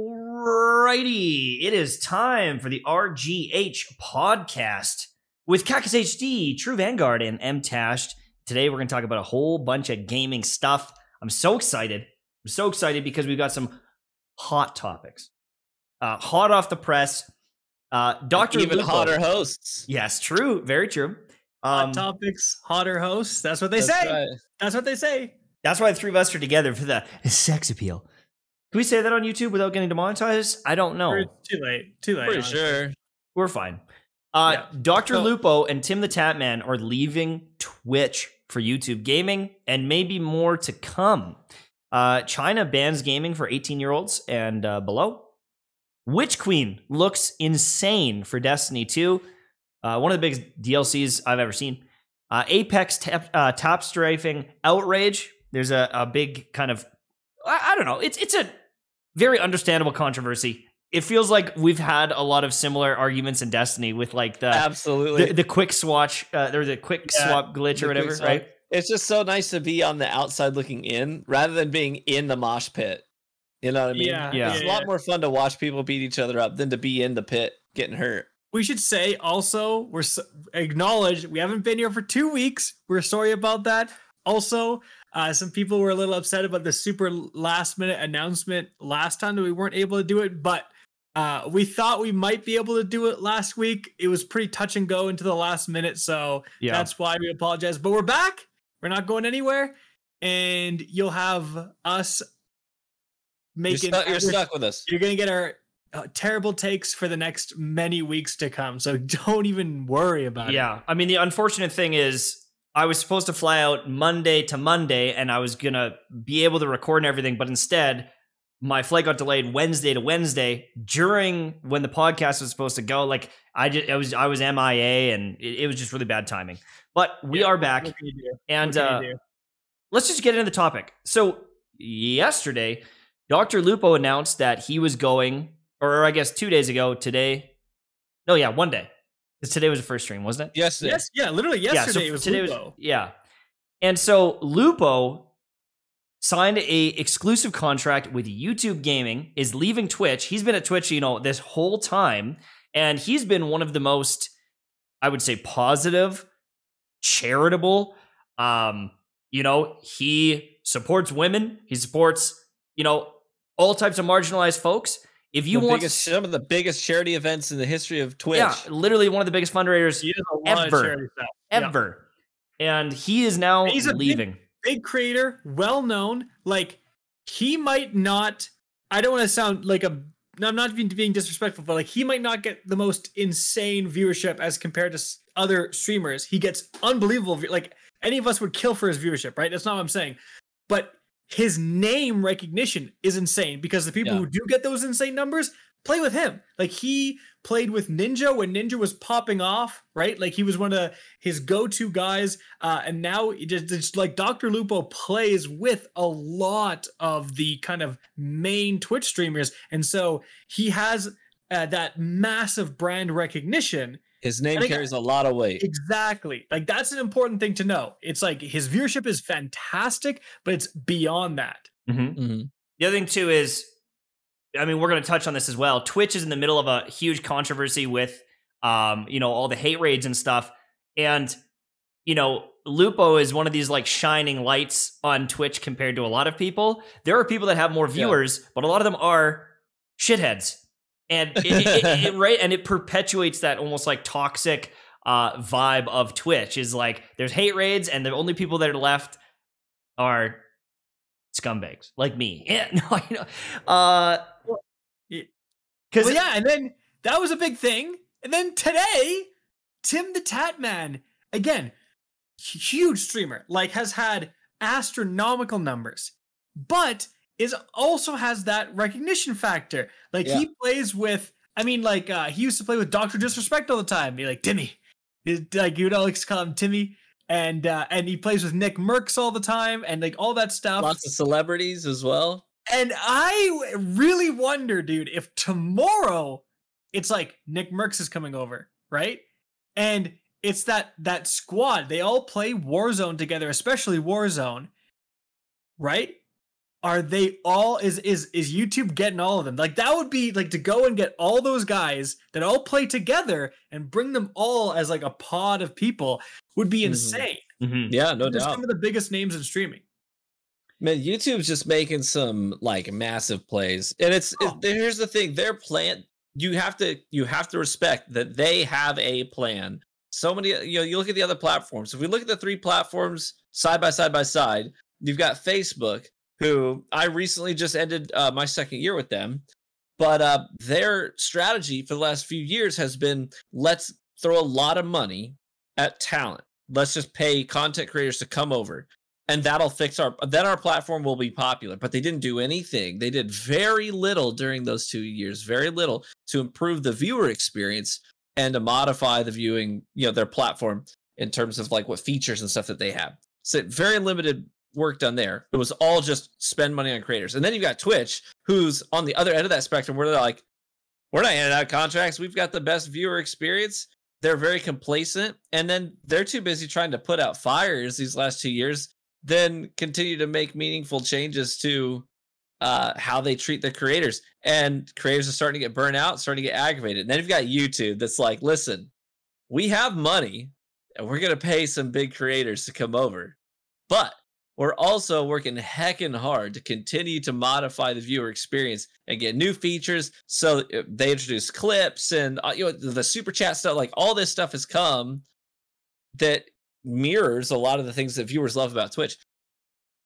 Alrighty, it is time for the RGH podcast with Cactus HD, True Vanguard, and M Tashed. Today we're going to talk about a whole bunch of gaming stuff. I'm so excited. I'm so excited because we've got some hot topics, uh, hot off the press. Uh, Doctor Even Lupo- hotter hosts. Yes, true, very true. Hot Um, topics, hotter hosts. That's what they That's say. right. That's what they say. That's why the three of us are together for the sex appeal. Can we say that on YouTube without getting demonetized? I don't know. Or Too late. Too late. Pretty honestly. sure. We're fine. Uh, Yeah. Dr. So- Lupo and Tim the Tatman are leaving Twitch for YouTube gaming and maybe more to come. Uh, China bans gaming for 18 year olds and uh, below. Witch Queen looks insane for Destiny 2. Uh, one of the biggest DLCs I've ever seen. Uh, Apex tap, uh, tap strafing outrage. There's a, a big kind of I, I don't know. It's it's a very understandable controversy. It feels like we've had a lot of similar arguments in Destiny with like the Absolutely. the, the quick swatch uh, or the quick Yeah, swap glitch The or whatever, right? It's just so nice to be on the outside looking in rather than being in the mosh pit. You know what I mean? Yeah, Yeah. It's a lot more fun to watch people beat each other up than to be in the pit getting hurt. We should say also we're s- acknowledge we haven't been here for two weeks. We're sorry about that. Also, uh, some people were a little upset about the super last minute announcement last time that we weren't able to do it, but uh, we thought we might be able to do it last week. It was pretty touch and go into the last minute, so Yeah. that's why we apologize. But we're back. We're not going anywhere, and you'll have us You're, making. you're stuck with us. you're gonna get our uh, terrible takes for the next many weeks to come. So don't even worry about it. Yeah. I mean, the unfortunate thing is, I was supposed to fly out Monday to Monday, and I was gonna be able to record and everything, but instead, my flight got delayed Wednesday to Wednesday during when the podcast was supposed to go. Like, I just, I was, I was MIA, and it, it was just really bad timing. But we Yeah, are back, What can you do? and uh, let's just get into the topic. So yesterday, Dr. Lupo announced that he was going, or I guess two days ago, today. No, yeah, one day. 'Cause today was the first stream, wasn't it? Yes. yes, yeah, literally yesterday it was today Lupo. yeah. And so Lupo signed a exclusive contract with YouTube Gaming, is leaving Twitch. He's been at Twitch, you know, this whole time, and he's been one of the most, I would say, positive, charitable. Um, you know, he supports women. He supports, you know, all types of marginalized folks. If you the want, biggest, some of the biggest charity events in the history of Twitch. yeah, literally one of the biggest fundraisers He does a lot Ever. of charity stuff. Yeah. ever. And he is now He's a big- leaving. Big creator, well known. Like he might not. I don't want to sound like a. I'm not being, being disrespectful, but like he might not get the most insane viewership as compared to other streamers. He gets unbelievable. Like any of us would kill for his viewership, right? That's not what I'm saying. But his name recognition is insane because the people Yeah. who do get those insane numbers play with him. Like he played with Ninja when Ninja was popping off, right? Like he was one of his go-to guys, uh, and now it just, like Dr. Lupo plays with a lot of the kind of main Twitch streamers, and so he has uh, that massive brand recognition. His name I carries a lot of weight. Exactly, like that's an important thing to know. It's like his viewership is fantastic, but it's beyond that. Mhm. Mhm. The other thing too is, I mean, we're going to touch on this as well. Twitch is in the middle of a huge controversy with, um, you know, all the hate raids and stuff, and you know, Lupo is one of these like shining lights on Twitch compared to a lot of people. There are people that have more viewers, but a lot of them are shitheads, and it, it, it- right, and it perpetuates that almost like toxic uh vibe of Twitch. Is like there's hate raids, and the only people that are left are scumbags like me. Yeah, no, you know, uh, because Well, yeah, and then that was a big thing. And then today, Tim the Tatman, again, huge streamer, like has had astronomical numbers, but is also has that recognition factor. Like Yeah. he plays with, I mean, like uh he used to play with Doctor Disrespect all the time. Be like Timmy, He's- like you know, like call him Timmy. And uh, and he plays with Nickmercs all the time, and like all that stuff. Lots of celebrities as well. And I really wonder, dude, if tomorrow it's like Nickmercs is coming over, right? And it's that that squad. They all play Warzone together, especially Warzone, right? Are they all is is is YouTube getting all of them? Like that would be like to go and get all those guys that all play together and bring them all as like a pod of people would be Mhm. insane. Mhm. Yeah, no They're doubt. some of the biggest names in streaming. Man, YouTube's just making some like massive plays, and it's, it's Oh. here's the thing: their plan. You have to you have to respect that they have a plan. So many, you know, you look at the other platforms. If we look at the three platforms side by side by side, you've got Facebook, who I recently just ended uh, my second year with them, but uh, their strategy for the last few years has been let's throw a lot of money at talent. Let's just pay content creators to come over and that'll fix our then our platform will be popular. But they didn't do anything. They did very little during those two years very little to improve the viewer experience and to modify the viewing you know their platform in terms of like what features and stuff that they have. So very limited work done there it was all just spend money on creators and then you've got twitch who's on the other end of that spectrum where they're like we're not handing out contracts we've got the best viewer experience they're very complacent and then they're too busy trying to put out fires these last two years then continue to make meaningful changes to uh, how they treat the creators. And creators are starting to get burnt out, starting to get aggravated. And then you've got YouTube that's like, listen, we have money and we're going to pay some big creators to come over. But we're also working heckin' hard to continue to modify the viewer experience and get new features. So uh, they introduce clips and uh, you know the super chat stuff, like all this stuff has come that mirrors a lot of the things that viewers love about Twitch.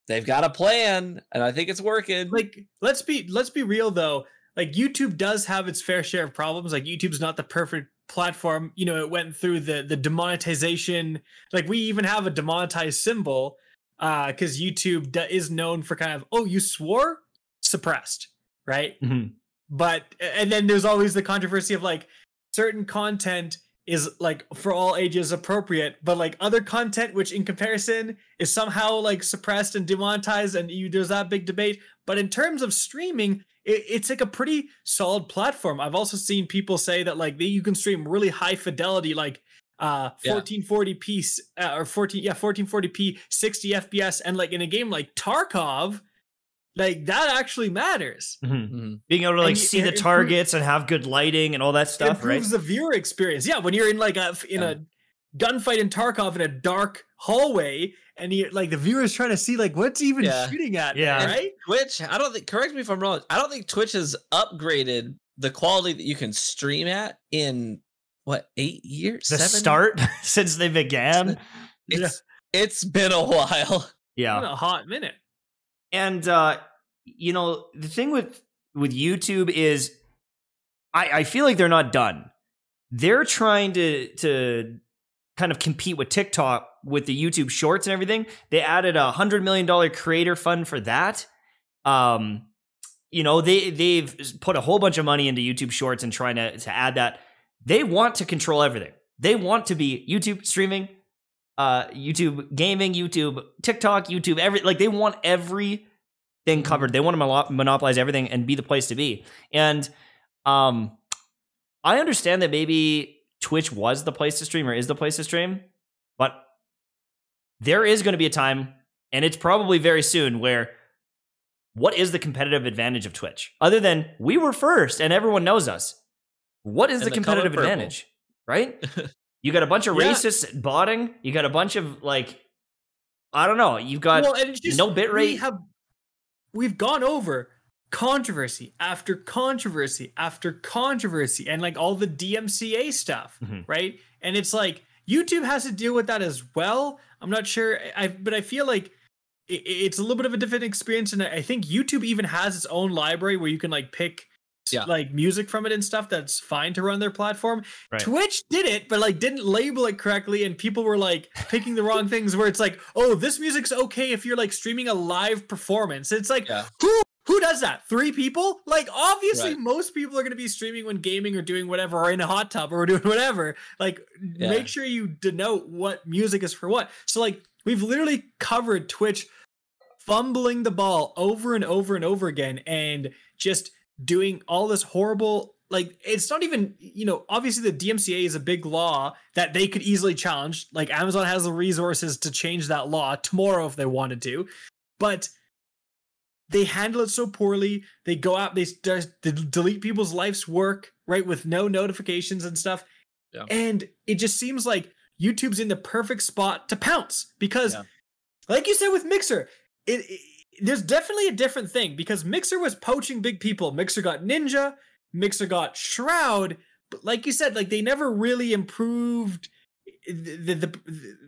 They've got a plan, and I think it's working. Like let's be let's be real though. Like YouTube does have its fair share of problems. Like YouTube's not the perfect platform. You know, it went through the the demonetization. Like we even have a demonetized symbol uh cuz YouTube d- is known for kind of oh, you swore suppressed, right? Mhm. but and then there's always the controversy of like certain content is like for all ages appropriate but like other content which in comparison is somehow like suppressed and demonetized and you there's that big debate but in terms of streaming it, it's like a pretty solid platform i've also seen people say that like they, you can stream really high fidelity like uh Yeah. 1440p s- uh, or 14 yeah 1440p 60 fps and like in a game like tarkov like that actually matters Mhm. Mhm. Being able to like you- see it the improves- targets and have good lighting and all that it stuff, right? improves the viewer experience. Yeah, when you're in like a in a gunfight in Tarkov in a dark hallway, and you like the viewer's trying to see like what's even Yeah. shooting at. Yeah. right. Twitch, I don't think. Correct me if I'm wrong. I don't think Twitch has upgraded the quality that you can stream at in what eight years? The Seven? start since they began. It's it's been a while. Yeah. In a hot minute. and uh you know the thing with with youtube is i i feel like they're not done they're trying to to kind of compete with tiktok with the youtube shorts and everything they added a hundred million dollar creator fund for that um you know they they've put a whole bunch of money into youtube shorts and trying to to add that they want to control everything. They want to be youtube streaming uh youtube gaming youtube tiktok youtube every like they want everything covered. They want to mono- monopolize everything and be the place to be. And um i understand that maybe twitch was the place to stream or is the place to stream but there is going to be a time and it's probably very soon where what is the competitive advantage of twitch? Other than we were first and everyone knows us what is the the competitive advantage right you got a bunch of Yeah. racists botting you got a bunch of like i don't know you've got well, just no bit We have we've gone over controversy after controversy after controversy, and like all the DMCA stuff, Mhm. right? And it's like YouTube has to deal with that as well. I'm not sure, I but I feel like it's a little bit of a different experience, and I think YouTube even has its own library where you can like pick. Yeah. Like music from it and stuff that's fine to run their platform. Right. Twitch did it, but like didn't label it correctly, and people were like picking the wrong things. Where it's like, oh, this music's okay if you're like streaming a live performance. It's like, Yeah. who who does that? Three people? Like, obviously, Right. most people are going to be streaming when gaming or doing whatever, or in a hot tub or doing whatever. Like, Yeah. make sure you denote what music is for what. So, like, we've literally covered Twitch fumbling the ball over and over and over again, and just doing all this horrible like it's not even you know obviously the DMCA is a big law that they could easily challenge like Amazon has the resources to change that law tomorrow if they wanted to but they handle it so poorly. They go out, they, they delete people's life's work, right, with no notifications and stuff. Yeah. And it just seems like YouTube's in the perfect spot to pounce because, Yeah. like you said with Mixer, it, it there's definitely a different thing because Mixer was poaching big people. Mixer got Ninja, Mixer got Shroud, but like you said, like they never really improved the, the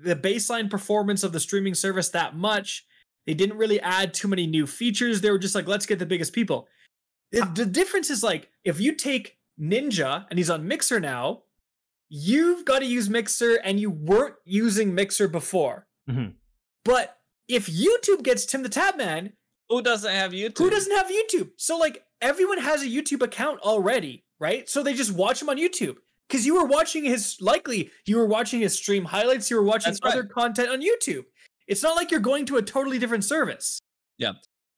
the baseline performance of the streaming service that much. They didn't really add too many new features. They were just like, let's get the biggest people. The, the difference is like if you take Ninja and he's on Mixer now, you've got to use Mixer and you weren't using Mixer before. Mhm. But if YouTube gets Tim the Tatman, Who doesn't have YouTube? who doesn't have YouTube? So like everyone has a YouTube account already, right? So they just watch him on YouTube. Because you were watching his likely you were watching his stream highlights, you were watching That's right. other content on YouTube. It's not like you're going to a totally different service.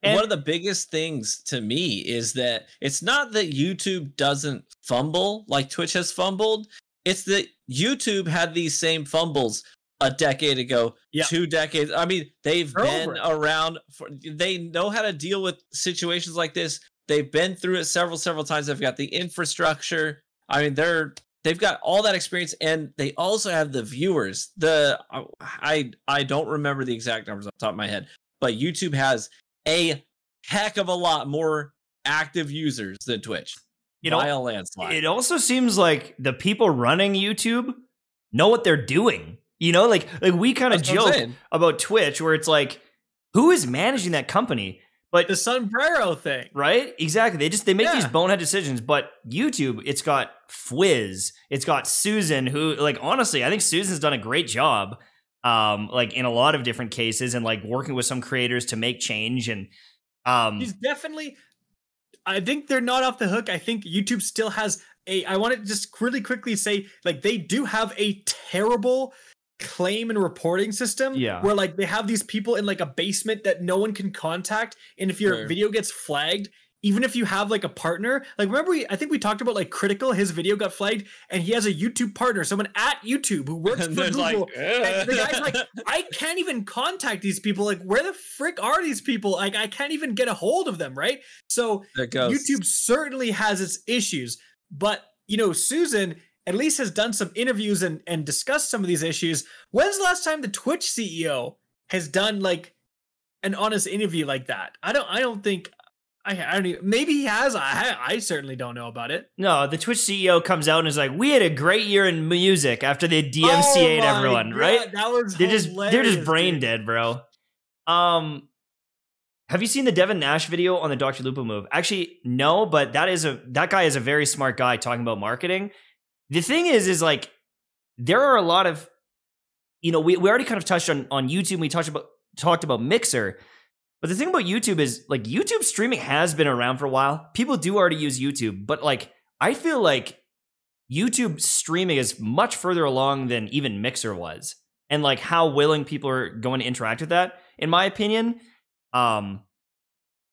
And- One of the biggest things to me is that it's not that YouTube doesn't fumble like Twitch has fumbled. It's that YouTube had these same fumbles a decade ago, Yeah. two decades. I mean, they've They're been around for they know how to deal with situations like this. They've been through it several, several times. They've got the infrastructure. I mean, they're they've got all that experience and they also have the viewers. The I I don't remember the exact numbers off the top of my head, but YouTube has a heck of a lot more active users than Twitch. You know, by a landslide. It also seems like the people running YouTube know what they're doing. You know, like like we kind of That's what I'm joke about Twitch where it's like, who is managing that company? But The sombrero thing. right, exactly. They just they make these bonehead decisions. But YouTube, it's got Fwiz, it's got Susan, who like honestly, I think Susan's done a great job. Um, like in a lot of different cases, and like working with some creators to make change and um He's definitely. I think they're not off the hook. I think YouTube still has a. I want to just really quickly say, like, they do have a terrible claim and reporting system. Yeah. Where like they have these people in like a basement that no one can contact, and if your Sure. video gets flagged. Even if you have like a partner, like remember, we, I think we talked about like Critikal. His video got flagged, and he has a YouTube partner, someone at YouTube who works And for there's Google. like, And the guy's like, I can't even contact these people. Like, where the frick are these people? Like, I can't even get a hold of them, right? So there it goes. YouTube certainly has its issues, but you know, Susan at least has done some interviews and and discussed some of these issues. When's the last time the Twitch CEO has done like an honest interview like that? I don't. I don't think. I, I don't even, maybe he has. I I certainly don't know about it. No, the Twitch CEO comes out and is like, "We had a great year in music after they DMCA'd Oh everyone, God, right? That was They're just they're just brain dude. dead, bro." Um, have you seen the Devin Nash video on the Dr. Lupo move? Actually, no, but that is a that guy is a very smart guy talking about marketing. The thing is, is like there are a lot of, you know, we, we already kind of touched on on YouTube. We talked about talked about Mixer, but the thing about YouTube is like YouTube streaming has been around for a while. People do already use YouTube, but like I feel like YouTube streaming is much further along than even Mixer was. And like how willing people are going to interact with that, in my opinion. Um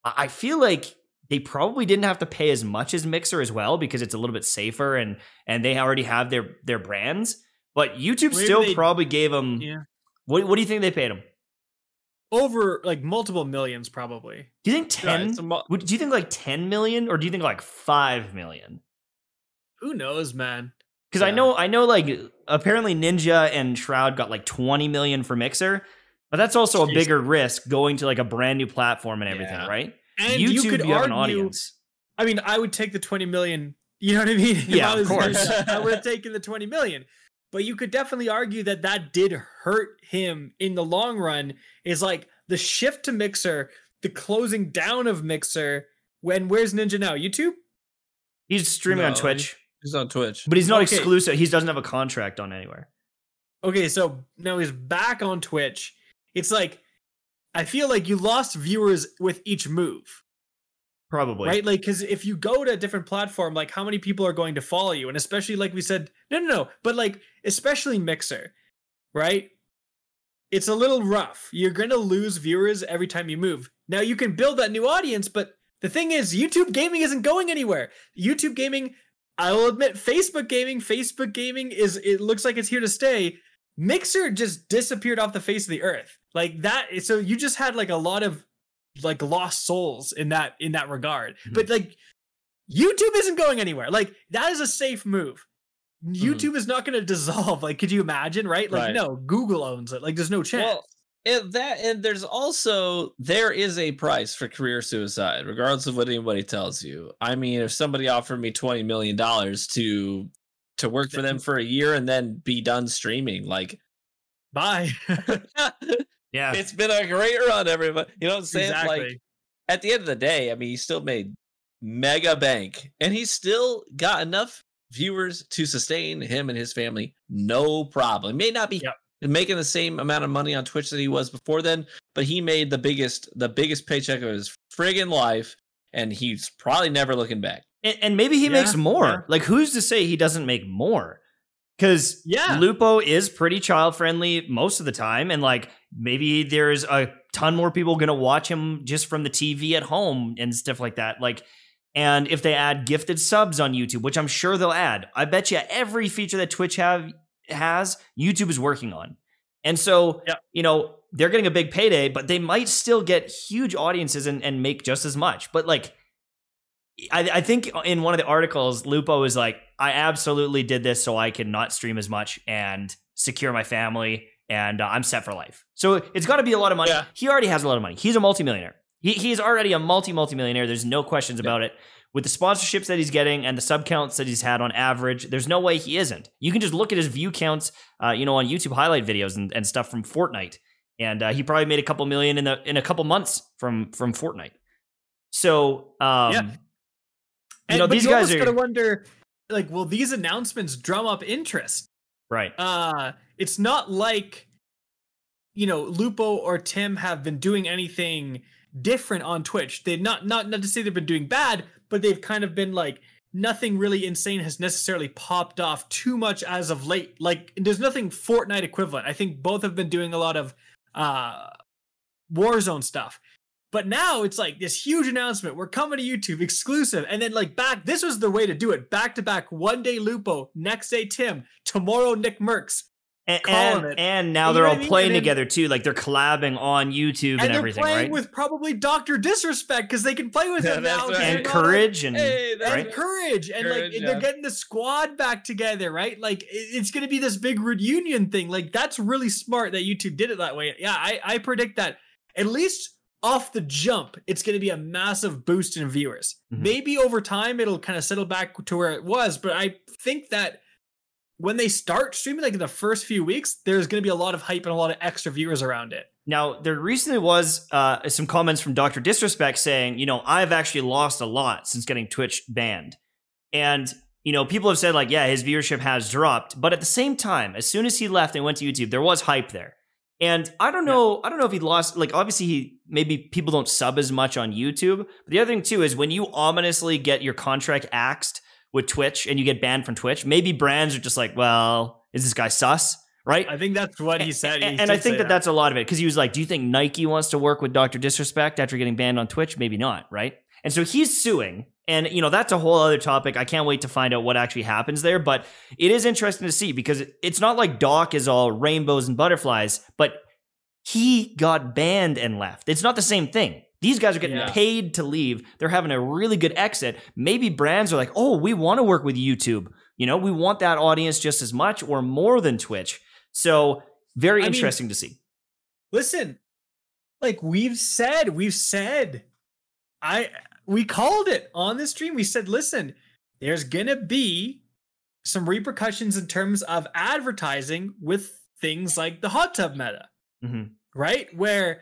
I I feel like they probably didn't have to pay as much as Mixer as well because it's a little bit safer and and they already have their their brands. But YouTube Maybe still they- probably gave them. Yeah. What What do you think they paid them? Over like multiple millions, probably. Do you think ten? it's a mo- do you think like ten million, or do you think like five million? Who knows, man? Because I know, I know, like apparently Ninja and Shroud got like twenty million for Mixer, but that's also a bigger risk going to like a brand new platform and everything, Yeah. right? And YouTube, you could have an audience. I mean, I would take the 20 million. You know what I mean? Yeah, I of course. I would have taken the 20 million. But you could definitely argue that that did hurt him in the long run. Is like the shift to Mixer, the closing down of Mixer. When where's Ninja now? YouTube? He's streaming on Twitch, He's on Twitch. but he's not Okay. exclusive. He doesn't have a contract on anywhere. Okay, so now he's back on Twitch. It's like I feel like you lost viewers with each move. Probably. right? Like because if you go to a different platform like how many people are going to follow you? And especially like we said no no no but like especially mixer right? It's a little rough. You're gonna lose viewers every time you move. Now you can build that new audience but the thing is youtube gaming isn't going anywhere. Youtube gaming i will admit facebook gaming facebook gaming is it looks like it's here to stay. Mixer just disappeared off the face of the earth like that so you just had like a lot of like lost souls in that in that regard. Mhm. But like YouTube isn't going anywhere. Like that is a safe move. YouTube is not going to dissolve. Like, could you imagine? Right? Like, Right. no, Google owns it. Like, there's no chance. Well, and that and there's also there is a price for career suicide, regardless of what anybody tells you. I mean, if somebody offered me twenty million dollars to to work for them for a year and then be done streaming, like Bye. Yeah. it's been a great run, everybody. You know what I'm saying? exactly. Like at the end of the day, I mean, he still made mega bank, and he still got enough viewers to sustain him and his family, no problem. He may not be Yep. making the same amount of money on Twitch that he was before then, but he made the biggest the biggest paycheck of his friggin' life, and he's probably never looking back. And, and maybe he Yeah, makes more. yeah. Like, who's to say he doesn't make more? Because Yeah. Lupo is pretty child friendly most of the time, and like maybe there's a ton more people gonna watch him just from the TV at home and stuff like that. Like, and if they add gifted subs on YouTube, which I'm sure they'll add, I bet you every feature that Twitch have has YouTube is working on. And so, Yep. you know, they're getting a big payday, but they might still get huge audiences and, and make just as much. But like, I, I think in one of the articles, Lupo is like, I absolutely did this so I can not stream as much and secure my family, and uh, I'm set for life. So it's got to be a lot of money. Yeah. He already has a lot of money. He's a multimillionaire. He, he's already a multi multimillionaire. There's no questions about it. With the sponsorships that he's getting and the sub counts that he's had on average, there's no way he isn't. You can just look at his view counts, uh, you know, on YouTube highlight videos and, and stuff from Fortnite, and uh, he probably made a couple million in the in a couple months from from Fortnite. So, um, Yeah. you And- know, these you guys are going to wonder, like, will these announcements drum up interest? Right. Uh, it's not like, you know, Lupo or Tim have been doing anything different on Twitch. They've not not not to say they've been doing bad, but they've kind of been like nothing really insane has necessarily popped off too much as of late. Like there's nothing Fortnite equivalent. I think both have been doing a lot of uh Warzone stuff. But now it's like this huge announcement. We're coming to YouTube exclusive. And then like back, this was the way to do it. Back to back, one day Lupo, next day Tim, tomorrow Nickmercs. And, and, and now You they're all I mean? playing then- together too. Like they're collabing on YouTube and, And, they're everything, playing right? with probably Dr. Disrespect because they can play with Yeah, him now. right. 'cause and they're courage and Hey, that's and right? courage and Courage, like yeah. they're getting the squad back together right like it's gonna be this big reunion thing like that's really smart that youtube did it that way yeah i i predict that at least off the jump it's gonna be a massive boost in viewers Mhm. maybe over time it'll kind of settle back to where it was but i think that when they start streaming like in the first few weeks there's gonna be a lot of hype and a lot of extra viewers around it Now, there recently was uh, some comments from Dr. Disrespect saying, you know, I've actually lost a lot since getting Twitch banned. And, you know, people have said, like, yeah, his viewership has dropped. But at the same time, as soon as he left and went to YouTube, there was hype there. And I don't know, I don't know if he lost, like, obviously, he maybe people don't sub as much on YouTube. But the other thing, too, is when you ominously get your contract axed with Twitch and you get banned from Twitch, maybe brands are just like, well, is this guy sus? Right? i think that's what he said He and, and I think say that, that's a lot of it because he was like, "Do you think Nike wants to work with Doctor Disrespect after getting banned on Twitch? Maybe not, right?" And so he's suing, and you know that's a whole other topic. I can't wait to find out what actually happens there. But it is interesting to see because it's not like Doc is all rainbows and butterflies, but he got banned and left. It's not the same thing. These guys are getting Yeah. paid to leave. They're having a really good exit. Maybe brands are like, "Oh, we want to work with YouTube. You know, we want that audience just as much or more than Twitch." So very I mean, interesting to see. listen like we've said we've said i we called it on the stream. We said listen there's gonna be some repercussions in terms of advertising with things like the hot tub meta. Mhm. right? Where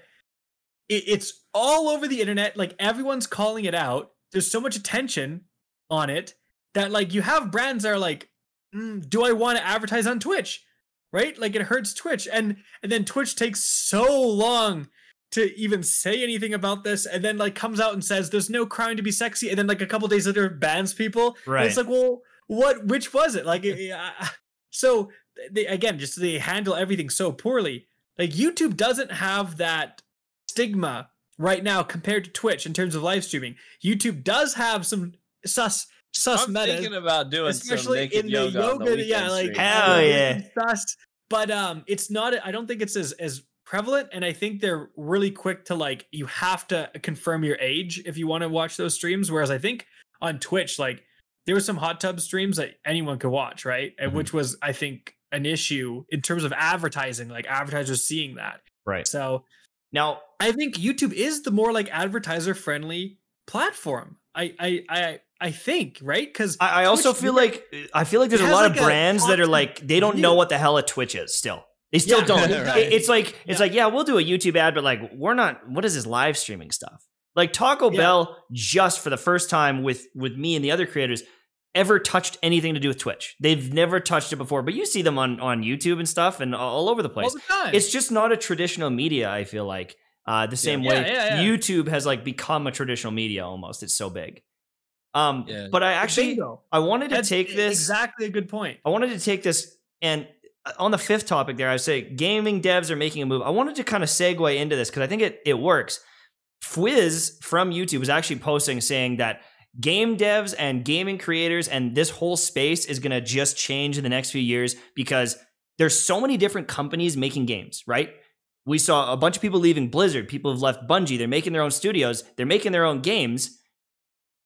it, it's all over the internet. Like everyone's calling it out. There's so much attention on it that like you have brands that are like "Mm, do i want to advertise on twitch? Right? Like it hurts twitch. And and then twitch takes so long to even say anything about this and then like comes out and says there's no crime to be sexy and then like a couple days later bans people Right. it's like well what which was it like uh, so they again just they handle everything so poorly like youtube doesn't have that stigma right now compared to twitch in terms of live streaming youtube does have some sus sus I'm meta thinking about doing some especially naked in the yoga, on the yoga, yeah, like stream. Hell yeah. sus, but um, it's not. I don't think it's as as prevalent and I think they're really quick to like you have to confirm your age if you want to watch those streams whereas I think on Twitch like there were some hot tub streams that anyone could watch, right? And Mhm. which was I think an issue in terms of advertising, like advertisers seeing that. Right. So Now, I think YouTube is the more like advertiser friendly platform. I I I I think, right? Because I, I also Twitch feel like I feel like there's a lot like of brands that are like they don't know what the hell a Twitch is still. They still Yeah, don't. right. It- It's like it's Yeah. like yeah, we'll do a YouTube ad, but like we're not. What is this live streaming stuff? Like Taco Yeah. Bell just for the first time with with me and the other creators ever touched anything to do with Twitch. They've never touched it before, but you see them on on YouTube and stuff and all over the place. the. It's just not a traditional media. I feel like uh, the same way. YouTube has like become a traditional media almost. It's so big. Um, Yeah. but I actually Bingo. I wanted to That's take this. exactly a good point. I wanted to take this and on the fifth topic there, I say gaming devs are making a move. I wanted to kind of segue into this because I think it, it works. Fwiz from YouTube was actually posting saying that game devs and gaming creators and this whole space is going to just change in the next few years because there's so many different companies making games, right? We saw a bunch of people leaving Blizzard. People have left Bungie. They're making their own studios. They're making their own games.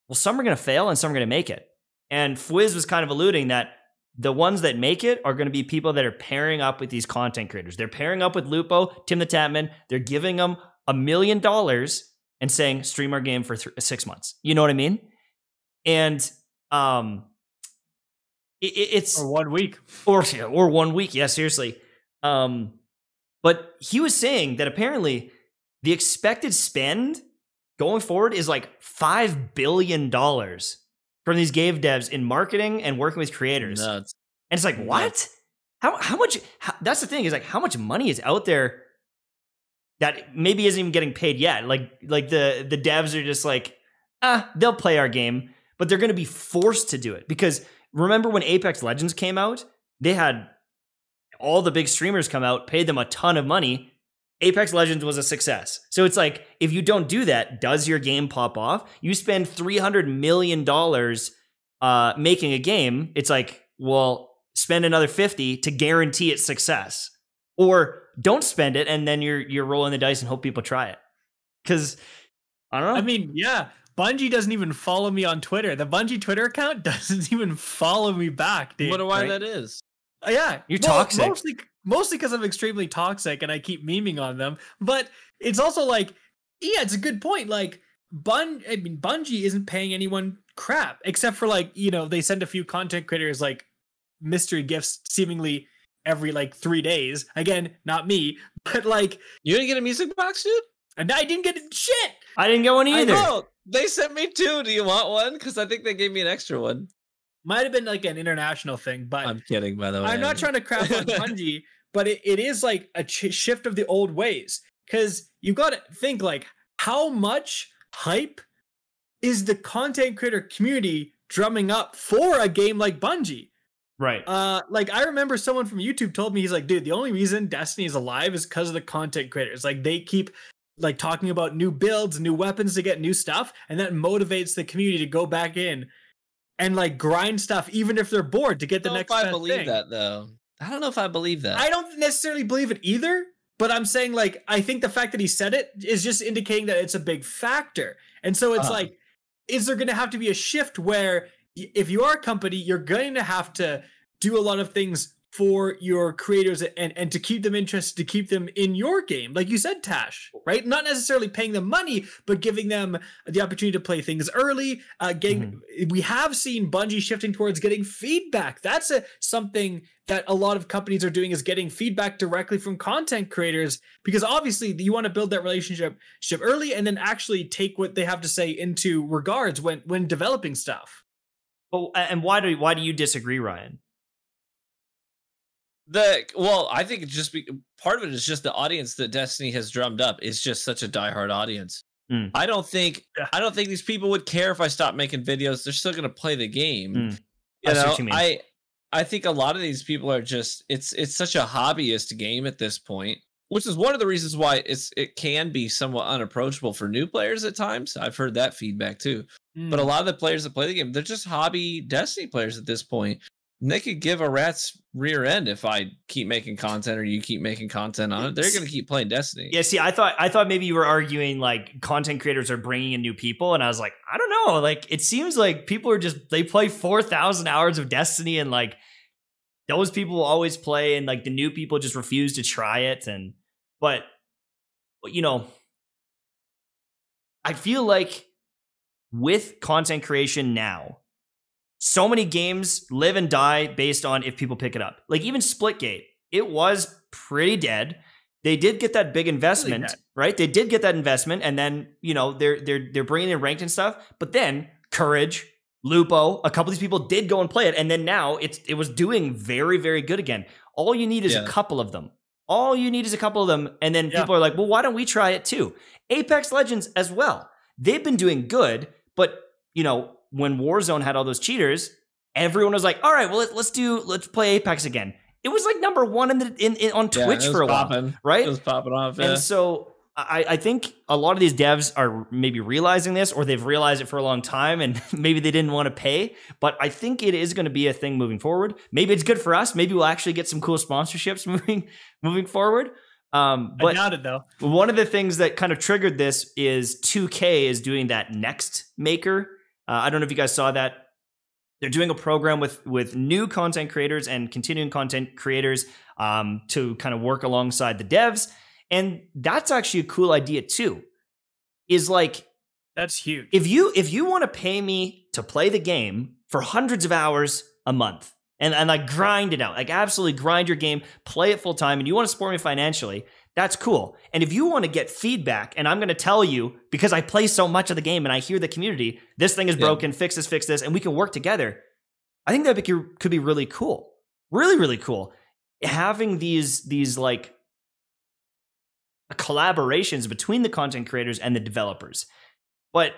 Well, some are going to fail and some are going to make it. And Fwiz was kind of alluding that the ones that make it are going to be people that are pairing up with these content creators. They're pairing up with Lupo, Tim the Tatman. They're giving them a million dollars and saying, stream our game for th- six months. You know what I mean? And um, it, it- it's Or one week. or or one week. Yeah, seriously. Um, but he was saying that apparently the expected spend going forward is like five billion dollars from these game devs in marketing and working with creators. Nuts. And it's like, what? How how much? How, that's the thing is like, how much money is out there that maybe isn't even getting paid yet? Like like the the devs are just like, ah, they'll play our game, but they're going to be forced to do it because remember when Apex Legends came out, they had all the big streamers come out, paid them a ton of money. Apex Legends was a success. So it's like, if you don't do that, does your game pop off? You spend $300 million uh, making a game. It's like, well, spend another 50 to guarantee its success. Or don't spend it and then you're you're rolling the dice and hope people try it. Cause I don't know. I mean, yeah. Bungie doesn't even follow me on Twitter. The Bungie Twitter account doesn't even follow me back, dude. wonder why right? that is. Uh, yeah, You're Well, toxic. Mostly, mostly because I'm extremely toxic and I keep memeing on them. But it's also like, yeah, it's a good point. Like, Bun, I mean, Bungie isn't paying anyone crap except for like, you know, they send a few content creators like mystery gifts seemingly every like three days. Again, not me, but like, You didn't get a music box, dude? and I didn't get shit. I didn't get one I either. know. They sent me two. Do you want one? Because I think they gave me an extra one. Might have been like an international thing, but I'm kidding, by the way. I'm not trying to crap on Bungie, but it, it is like a ch- shift of the old ways. Because you've got to think like how much hype is the content creator community drumming up for a game like Bungie? Right. Uh, like I remember someone from YouTube told me he's like, dude, the only reason Destiny is alive is because of the content creators. Like they keep like talking about new builds, new weapons to get new stuff, and that motivates the community to go back in and like grind stuff, even if they're bored to get the I don't next. know if I believe thing. that though. I don't know if I believe that. I don't necessarily believe it either, but I'm saying like I think the fact that he said it is just indicating that it's a big factor. And so it's Uh-huh. like, is there going to have to be a shift where if you are a company, you're going to have to do a lot of things for your creators and and to keep them interested, to keep them in your game, like you said, Tash, right? Not necessarily paying them money, but giving them the opportunity to play things early. Uh, getting we have seen Bungie shifting towards getting feedback. That's a something that a lot of companies are doing is getting feedback directly from content creators because obviously you want to build that relationship ship early and then actually take what they have to say into regards when when developing stuff. But and why do why do you disagree, Ryan? The well, I think it's just be, part of it is just the audience that Destiny has drummed up is just such a diehard audience. Mm. I don't think Yeah. I don't think these people would care if I stopped making videos. They're still gonna play the game. Mm. You I know, you. I I think a lot of these people are just it's it's such a hobbyist game at this point, which is one of the reasons why it's it can be somewhat unapproachable for new players at times. I've heard that feedback too. But a Hmm. lot of the players that play the game, they're just hobby Destiny players at this point. They could give a rat's rear end if I keep making content or you keep making content on it. They're going to keep playing Destiny. Yeah, see, I thought I thought maybe you were arguing like content creators are bringing in new people, and I was like, I don't know. Like, it seems like people are just they play four thousand hours of Destiny, and like those people always play, and like the new people just refuse to try it. And but you know, I feel like with content creation now, so many games live and die based on if people pick it up. Like even Splitgate, it was pretty dead. They did get that big investment, really right? They did get that investment, and then you know they're they're they're bringing in ranked and stuff. But then Courage, Lupo, a couple of these people did go and play it, and then now it's it was doing very very good again. All you need is yeah. a couple of them. All you need is a couple of them, and then yeah. people are like, well, why don't we try it too? Apex Legends as well. They've been doing good, but you know when Warzone had all those cheaters, everyone was like, "All right, well let, us do let's play Apex again." It was like number one in the in, in on Twitch yeah, for a popping. while, right? It was popping off, yeah. and so I, I think a lot of these devs are maybe realizing this, or they've realized it for a long time, and maybe they didn't want to pay. But I think it is going to be a thing moving forward. Maybe it's good for us. Maybe we'll actually get some cool sponsorships moving moving forward. Um, but I doubt it though. One of the things that kind of triggered this is 2K is doing that next maker uh, I don't know if you guys saw that. They're doing a program with with new content creators and continuing content creators um, to kind of work alongside the devs, and that's actually a cool idea too. Is like that's huge. If you if you want to pay me to play the game for hundreds of hours a month and and like grind it out, like absolutely grind your game, play it full time, and you want to support me financially, that's cool. And if you want to get feedback, and I'm going to tell you because I play so much of the game and I hear the community, this thing is broken, yeah. fix this, fix this, and we can work together. I think that could be really cool. Really, really cool. Having these these like collaborations between the content creators and the developers. But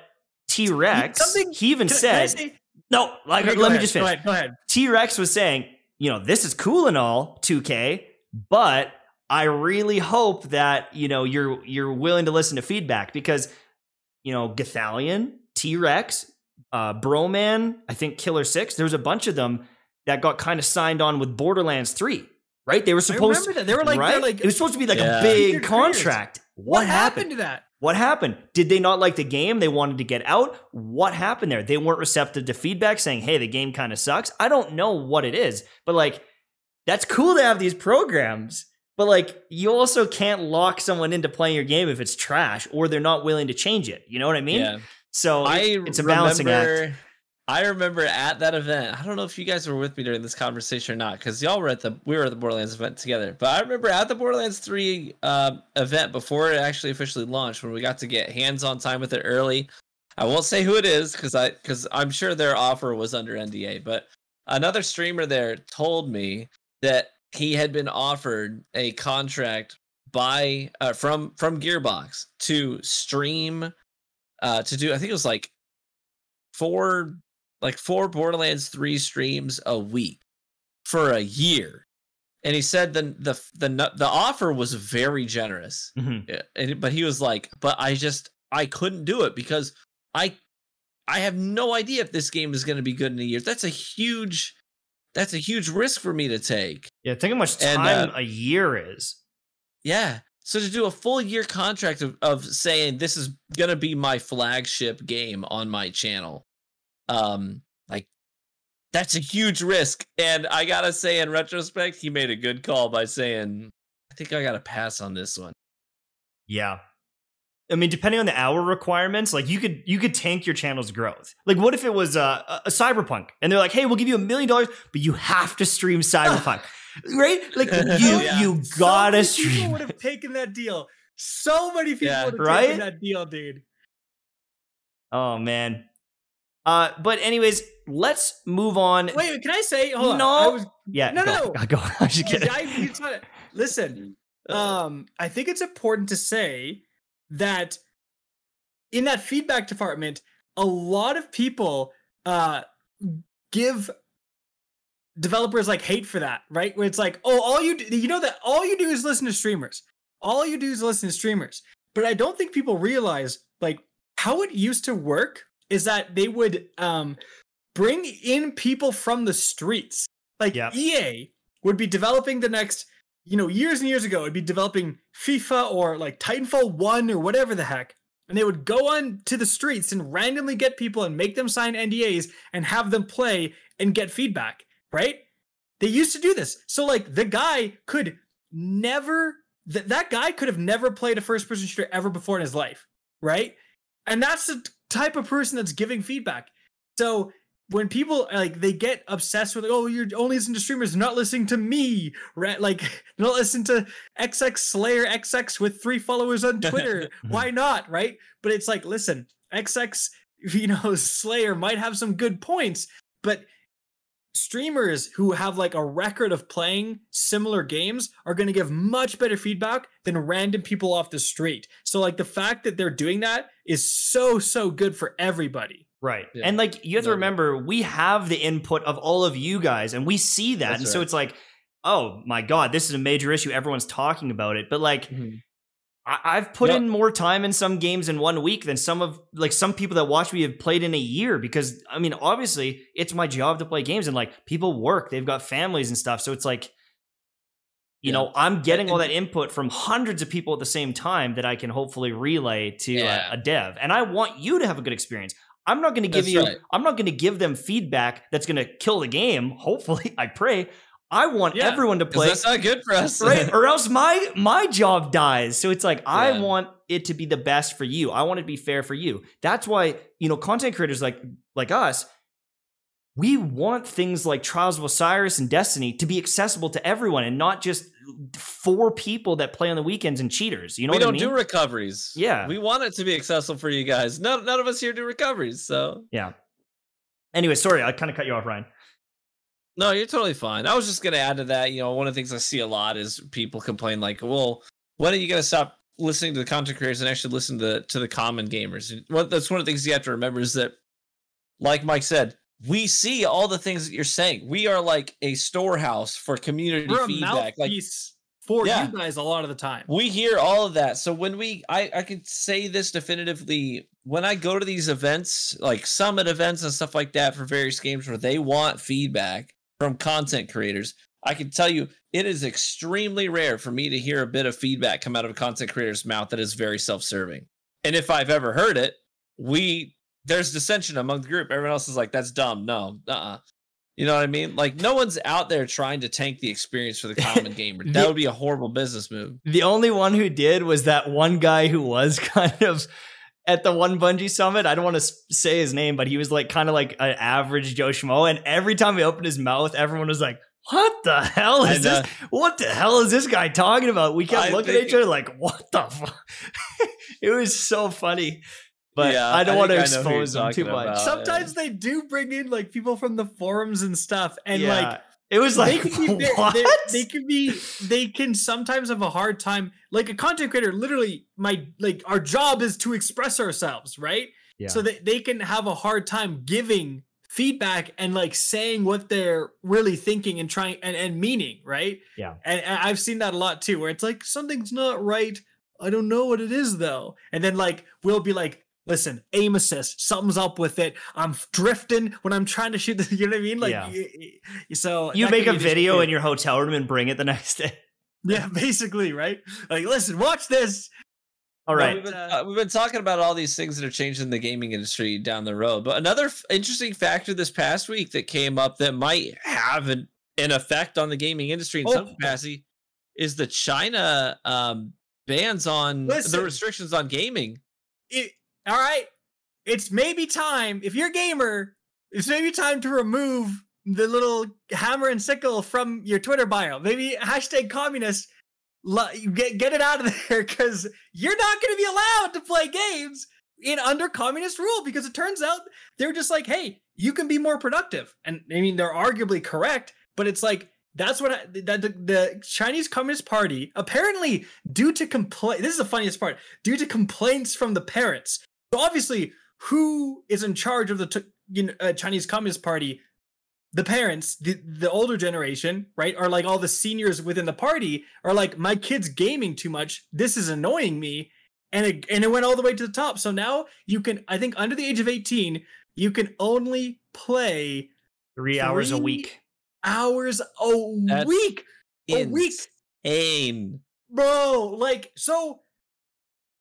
T Rex, he even can, said, can "No, like okay, let me ahead, just finish." Go ahead. T Rex was saying, "You know, this is cool and all, 2K, but." I really hope that you know you're you're willing to listen to feedback because you know Gothalion, T Rex, uh, Broman, I think Killer Six. There was a bunch of them that got kind of signed on with Borderlands Three. Right? They were supposed to. They were like, right? like it was supposed to be like yeah. a big contract. What, what happened? happened to that? What happened? Did they not like the game? They wanted to get out? What happened there? They weren't receptive to feedback saying, hey, the game kind of sucks. I don't know what it is, but like, that's cool to have these programs but like you also can't lock someone into playing your game if it's trash or they're not willing to change it. You know what I mean? Yeah. So I it's a balancing remember, act. I remember at that event. I don't know if you guys were with me during this conversation or not, because y'all were at the we were at the Borderlands event together. But I remember at the Borderlands three uh, event before it actually officially launched, when we got to get hands on time with it early. I won't say who it is because I because I'm sure their offer was under NDA. But another streamer there told me that he had been offered a contract by uh, from from Gearbox to stream uh to do I think it was like four like four Borderlands 3 streams a week for a year. And he said the the the the offer was very generous. Mm-hmm. And, but he was like, "But I just I couldn't do it because I I have no idea if this game is going to be good in a year. That's a huge that's a huge risk for me to take. Yeah, think how much time and, uh, a year is. Yeah. So to do a full year contract of, of saying this is gonna be my flagship game on my channel, um, like that's a huge risk. And I gotta say, in retrospect, he made a good call by saying, I think I gotta pass on this one. Yeah. I mean, depending on the hour requirements, like you could you could tank your channel's growth. Like, what if it was uh, a, a cyberpunk and they're like, "Hey, we'll give you a million dollars, but you have to stream cyberpunk." right? Like you yeah. you gotta so stream. People would have taken that deal. So many people yeah, would have right? taken that deal, dude. Oh man. Uh, but anyways, let's move on. Wait, can I say? Hold no, on. I was, yeah, no, no, no. Go. I'm just kidding. I, listen, um, I think it's important to say that in that feedback department, a lot of people uh, give developers like hate for that, right? Where it's like, oh, all you do, you know that all you do is listen to streamers. All you do is listen to streamers. But I don't think people realize like how it used to work is that they would um bring in people from the streets Like Yep. EA would be developing the next, you know, years and years ago, it'd be developing FIFA or like Titanfall 1 or whatever the heck. And they would go on to the streets and randomly get people and make them sign NDAs and have them play and get feedback, right? They used to do this. So like the guy could never th- that guy could have never played a first person shooter ever before in his life, right? And that's the type of person that's giving feedback. So when people like they get obsessed with oh you're only listening to streamers not listening to me right? Like not listen to xx slayer xx with three followers on twitter. Why not right? But it's like listen xx you know slayer might have some good points but streamers who have like a record of playing similar games are going to give much better feedback than random people off the street. So like the fact that they're doing that is so so good for everybody Right. Yeah. And like you have to remember, we have the input of all of you guys and we see that. That's and so it's like, oh my God, this is a major issue. Everyone's talking about it. But like mm-hmm. I- I've put Yep. in more time in some games in one week than some of like some people that watch me have played in a year because I mean, obviously it's my job to play games and like people work, they've got families and stuff. So it's like, you Yeah. know, I'm getting all that input from hundreds of people at the same time that I can hopefully relay to Yeah. a, a dev. And I want you to have a good experience. I'm not going to give That's you, right. I'm not going to give them feedback that's going to kill the game. Hopefully, I pray. I want Yeah. everyone to play that's not good for us. right or else my my job dies so it's like i want it to be the best for you i want it to be fair for you that's why you know content creators like like us we want things like trials of osiris and destiny to be accessible to everyone and not just four people that play on the weekends and cheaters you know we what don't I mean? do recoveries. Yeah. We want it to be accessible for you guys. None, none of us here do recoveries. So, yeah anyway sorry i kind of cut you off ryan no, you're totally fine. I was just going to add to that. You know, one of the things I see a lot is people complain, like, well, when are you going to stop listening to the content creators and actually listen to, the, to the common gamers? And Well, that's one of the things you have to remember is that, like Mike said, we see all the things that you're saying. We are like a storehouse for community we're feedback. Like, for Yeah. you guys a lot of the time we hear all of that so when we i i can say this definitively when i go to these events like summit events and stuff like that for various games where they want feedback from content creators i can tell you it is extremely rare for me to hear a bit of feedback come out of a content creator's mouth that is very self-serving and if i've ever heard it we there's dissension among the group everyone else is like that's dumb no uh-uh you know what I mean? Like no one's out there trying to tank the experience for the common gamer. That would be a horrible business move. the only one who did was that one guy who was kind of at the one Bungie summit. I don't want to say his name, but he was like kind of like an average Joe Schmo. And every time he opened his mouth, everyone was like, "What the hell is And, this? uh, What the hell is this guy talking about?" We kept I looking at each other like, "What the fuck?" it was so funny, but Yeah, I don't I want to think I know who you're expose him too much. about. sometimes they do bring in like people from the forums and stuff and like it was like, they can be what? they, they can be they can sometimes have a hard time like a content creator literally my like our job is to express ourselves right Yeah. so that they can have a hard time giving feedback and like saying what they're really thinking and trying and, and meaning right Yeah. and, and i've seen that a lot too where it's like something's not right i don't know what it is though and then like we'll be like listen aim assist something's up with it i'm drifting when i'm trying to shoot the, you know what i mean like Yeah. y- y- so you make a be an issue, video too. in your hotel room and bring it the next day. yeah basically right like listen watch this All right. Well, we've, been, Uh, we've been talking about all these things that are changing the gaming industry down the road. But another f- interesting factor this past week that came up that might have an, an effect on the gaming industry in some Oh. capacity is the China um, bans on Listen. the restrictions on gaming. it, all right. It's maybe time if you're a gamer it's maybe time to remove the little hammer and sickle from your twitter bio. Maybe hashtag communist get, get it out of there because you're not going to be allowed to play games in under communist rule because it turns out they're just like hey you can be more productive. And i mean they're arguably correct but it's like that's what I, that the, the Chinese Communist Party apparently due to complaint this is the funniest part due to complaints from the parents so obviously, who is in charge of the t- you know, uh, Chinese Communist Party? The parents, the the older generation, right, are like all the seniors within the party are like, my kid's gaming too much. This is annoying me, and it and it went all the way to the top. So now you can, I think, under the age of eighteen, you can only play Three hours a week. hours a That's week. A week. Insane. Bro, like, so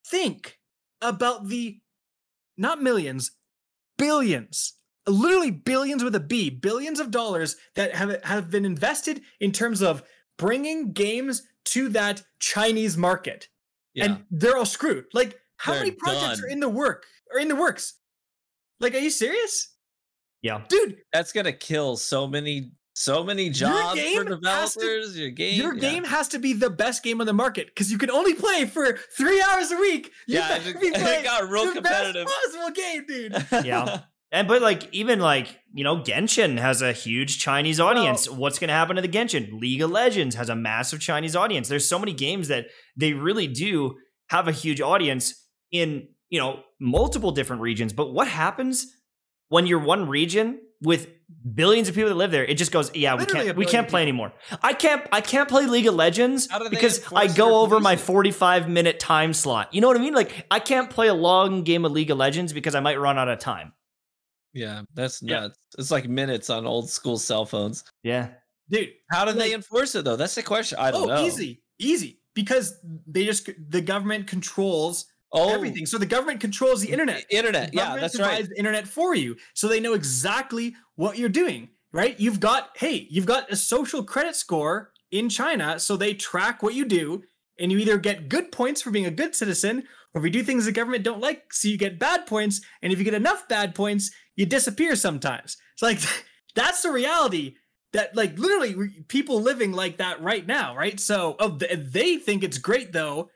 think about the not millions, billions, literally billions with a B, billions of dollars that have, have been invested in terms of bringing games to that Chinese market. Yeah. And they're all screwed. Like, how They're many projects done. are in the work or in the works? Like, are you serious? Yeah. Dude, That's gonna kill so many so many jobs for game has to- developers. your game, your yeah. game has to be the best game on the market because you can only play for three hours a week. You Yeah, it- be it got real the competitive. Best possible game, dude. Yeah. And but like even like you know Genshin has a huge Chinese audience. What's going to happen to the Genshin? League of Legends has a massive Chinese audience. There's so many games that they really do have a huge audience in you know multiple different regions. But what happens when you're one region with billions of people that live there? It just goes, yeah, we Literally a can't we can't play people. anymore. I can't I can't play League of Legends How do they because I go over my 45 minute time slot. You know what I mean? Like I can't play a long game of League of Legends because I might run out of time. yeah, that's Yeah. nuts. It's like minutes on old school cell phones. Yeah. Dude, How do they enforce it though? That's the question. I don't oh, know. easy, easy. Because they just the government controls Oh, everything. So the government controls the internet. Internet. The Yeah, that's provides right. the internet for you, so they know exactly what you're doing. Right? You've got hey, you've got a social credit score in China, so they track what you do, and you either get good points for being a good citizen, or if you do things the government don't like, so you get bad points. And if you get enough bad points, you disappear sometimes. It's like that's the reality that like literally people living like that right now, right? So oh, th- they think it's great though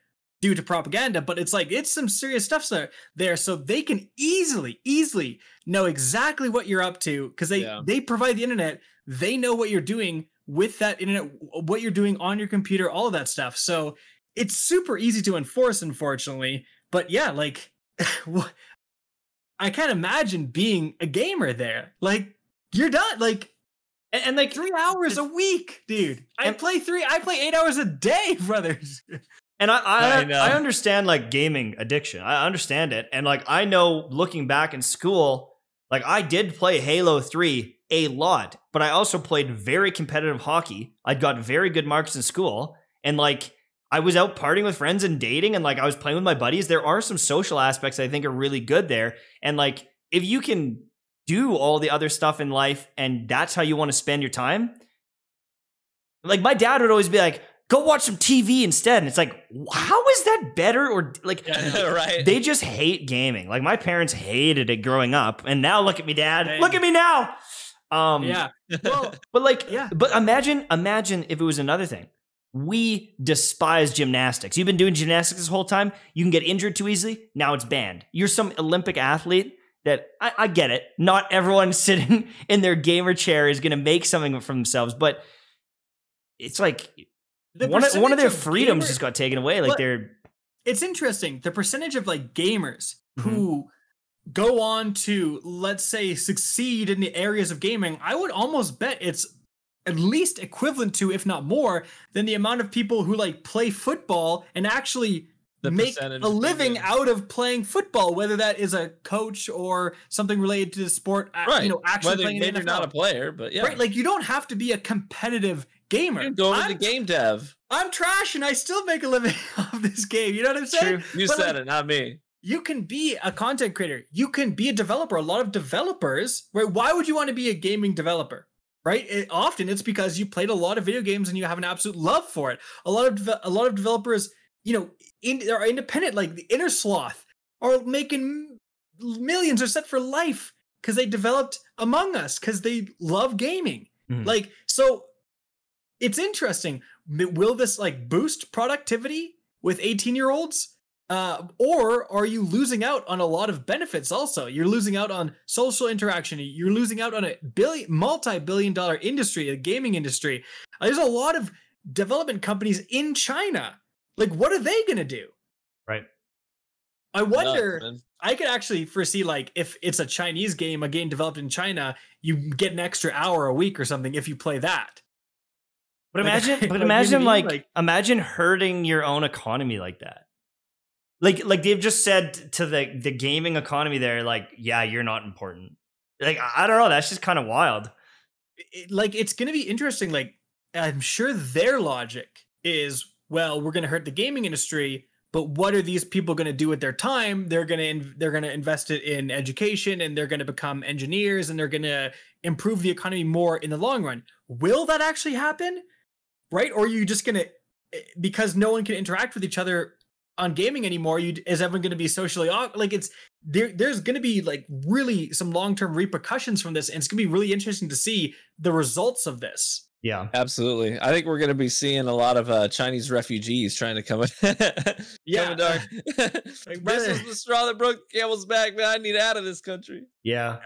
due to propaganda, but it's like it's some serious stuff there, so they can easily easily know exactly what you're up to because they Yeah. they provide the internet, they know what you're doing with that internet, what you're doing on your computer, all of that stuff. So it's super easy to enforce, unfortunately. But yeah, like I can't imagine being a gamer there. Like you're done. Like And, and like three hours a week, dude. I play three. I play eight hours a day, brothers. And I I, I. I understand like gaming addiction. I understand it. And like I know looking back in school, like I did play Halo 3 a lot, but I also played very competitive hockey. I got very good marks in school and like I was out partying with friends and dating and like I was playing with my buddies. There are some social aspects I think are really good there. And like if you can do all the other stuff in life and that's how you want to spend your time, like my dad would always be like, go watch some TV instead. And it's like, how is that better? Or like, right. they just hate gaming. Like my parents hated it growing up. And now look at me, dad. Dang. Look at me now. Um, yeah. Well, But like, Yeah. but imagine, imagine if it was another thing. We despise gymnastics. You've been doing gymnastics this whole time. You can get injured too easily. Now it's banned. You're some Olympic athlete that I, I get it. Not everyone sitting in their gamer chair is going to make something for themselves, but it's like the one, of, one of their percentage freedoms gamer- just got taken away. Like they're It's interesting. The percentage of like gamers Mm-hmm. who go on to, let's say, succeed in the areas of gaming, I would almost bet it's at least equivalent to, if not more, than the amount of people who like play football and actually The make a living figure. out of playing football, whether that is a coach or something related to the sport. right. You know, actually Whether playing in maybe the you're not a player, but yeah. Right, like you don't have to be a competitive gamer. you can go into I'm, game dev. I'm trash and I still make a living off this game. You know what I'm saying? True. You But, said like, it, not me. You can be a content creator. You can be a developer. A lot of developers, right? Why would you want to be a gaming developer? Right? It, often it's because you played a lot of video games and you have an absolute love for it. A lot of deve- a lot of developers, you know, in, are independent. Like the Innersloth are making millions. Are set for life because they developed Among Us because they love gaming. Mhm. Like so, it's interesting. Will this like boost productivity with 18 year olds? Uh, or are you losing out on a lot of benefits also? You're losing out on social interaction. You're losing out on a billion, multi billion dollar industry, a gaming industry. Uh, there's a lot of development companies in China. Like, what are they going to do? Right. I wonder. Nuts. I could actually foresee like if it's a Chinese game, a game developed in China, you get an extra hour a week or something if you play that. But imagine, like, but imagine, like. Like- imagine hurting your own economy like that. Like, like they've just said to the the gaming economy there, like, yeah, you're not important. Like, I don't know. That's just kind of wild. it, like it's going to be interesting. Like I'm sure their logic is, well, we're going to hurt the gaming industry, but what are these people going to do with their time? They're going to they're going to invest it in education, and they're going to become engineers, and they're going to improve the economy more in the long run. Will that actually happen? Right? Or are you just going to because no one can interact with each other on gaming anymore you is everyone going to be socially like it's there there's going to be like really some long-term repercussions from this and it's going to be really interesting to see the results of this. Yeah. Absolutely. I think we're going to be seeing a lot of uh, chinese refugees trying to come in. Yeah. coming dark. like, this is the straw that broke camel's back man. I need out of this country. Yeah.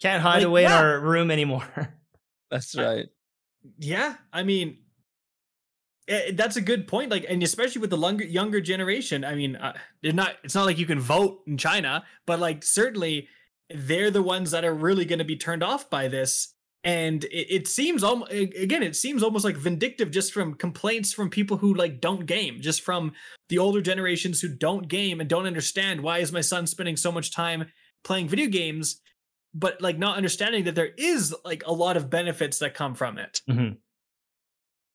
Can't hide Like, away in our room anymore. That's right. Yeah. I mean eh, that's a good point like and especially with the younger younger generation i mean uh, they're not it's not like you can vote in china but like certainly they're the ones that are really going to be turned off by this. And it, it seems almost again it seems almost like vindictive just from complaints from people who like don't game just from the older generations who don't game and don't understand why is my son spending so much time playing video games but like not understanding that there is like a lot of benefits that come from it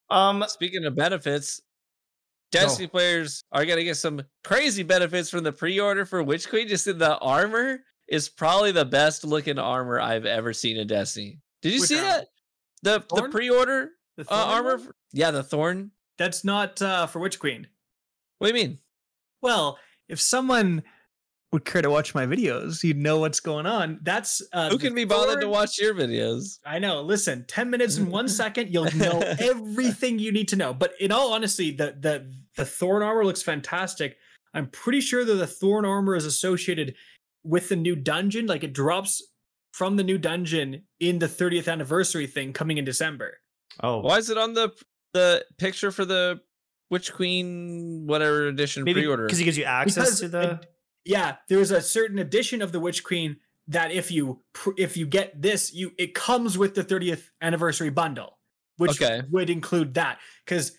um speaking of benefits destiny players are going to get some crazy benefits from the pre-order for witch queen. Just in the armor is probably the best looking armor i've ever seen in destiny. Did you Which see armor? that? The the pre-order The uh, armor for- yeah the thorn. That's not uh, for Witch Queen. what do you mean? Well, if someone would care to watch my videos, you'd know what's going on. That's uh, who can be bothered to watch your videos I know. Listen, ten minutes and one second, you'll know everything you need to know. But in all honesty, the the the Thorn armor looks fantastic. I'm pretty sure that the Thorn armor is associated with the new dungeon. Like it drops from the new dungeon in the 30th anniversary thing coming in December. oh why is it on the the picture for the witch queen whatever edition maybe pre-order because he gives you access Because to the a- yeah, there's a certain edition of the Witch Queen that if you if you get this, you it comes with the 30th anniversary bundle, which Okay. would include that because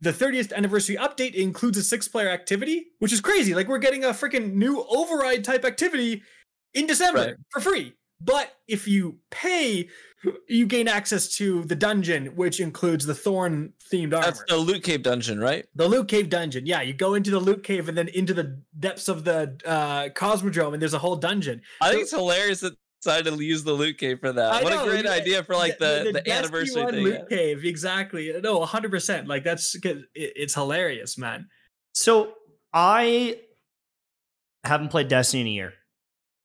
the 30th anniversary update includes a six player activity, which is crazy. Like we're getting a freaking new override type activity in December Right. for free. But if you pay, you gain access to the dungeon, which includes the thorn themed armor. that's the loot cave dungeon right The loot cave dungeon. Yeah, you go into the loot cave and then into the depths of the uh Cosmodrome, and there's a whole dungeon. i think it's hilarious that they decided to use the loot cave for that I what know, a great yeah, idea for like the the, Destiny anniversary 1 thing loot cave. Exactly. No, 100. percent Like that's it- it's hilarious, man. So I haven't played Destiny in a year.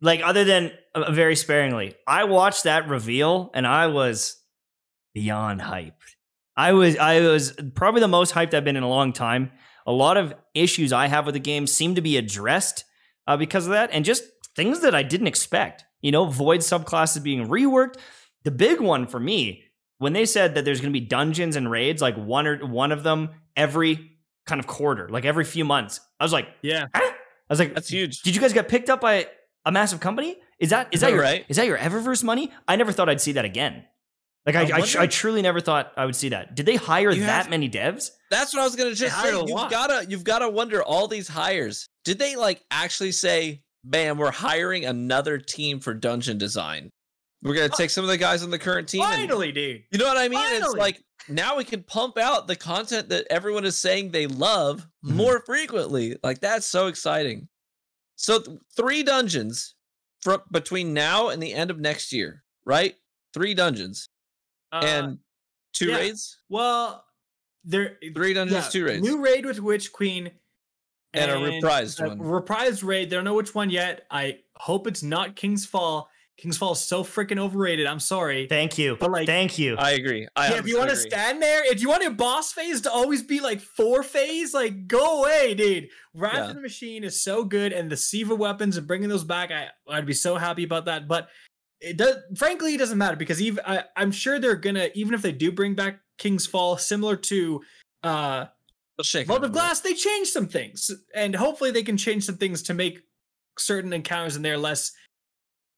Like other than uh, very sparingly. I watched that reveal and I was beyond hyped. I was I was probably the most hyped I've been in a long time. A lot of issues I have with the game seem to be addressed uh, because of that, and just things that I didn't expect. You know, void subclasses being reworked. The big one for me when they said that there's going to be dungeons and raids, like one or one of them every kind of quarter, like every few months. I was like, Yeah. "Huh?" I was like, that's huge Did you guys get picked up by a massive company? Is that is that your Right. is that your Eververse money? I never thought I'd see that again. Like I, I I, wonder- I truly never thought I would see that. Did they hire You that have- many devs? That's what I was gonna just say. You've lot. gotta you've gotta wonder all these hires. Did they like actually say, "Man, we're hiring another team for dungeon design. We're gonna take some of the guys on the current team." and-" Finally, dude. you know what I mean? It's like now we can pump out the content that everyone is saying they love Mhm. more frequently. Like that's so exciting. So th- three dungeons from between now and the end of next year, right? Three dungeons Uh, and two yeah. raids. well, there Three dungeons, yeah, two raids, New raid with Witch Queen and, a reprised a one. reprised raid. They don't know which one yet. I hope it's not King's Fall. King's Fall is so freaking overrated. I'm sorry. Thank you. But, like- Thank you. I agree. I yeah, if you want to stand there, if you want your boss phase to always be like four phase, like go away, dude. Wrath Yeah. of the Machine is so good, and the Siva weapons and bringing those back, I I'd be so happy about that. But it does, frankly, it doesn't matter because even I, I'm sure they're gonna even if they do bring back King's Fall, similar to uh They'll shake it of. Glass, they change some things, and hopefully they can change some things to make certain encounters in there less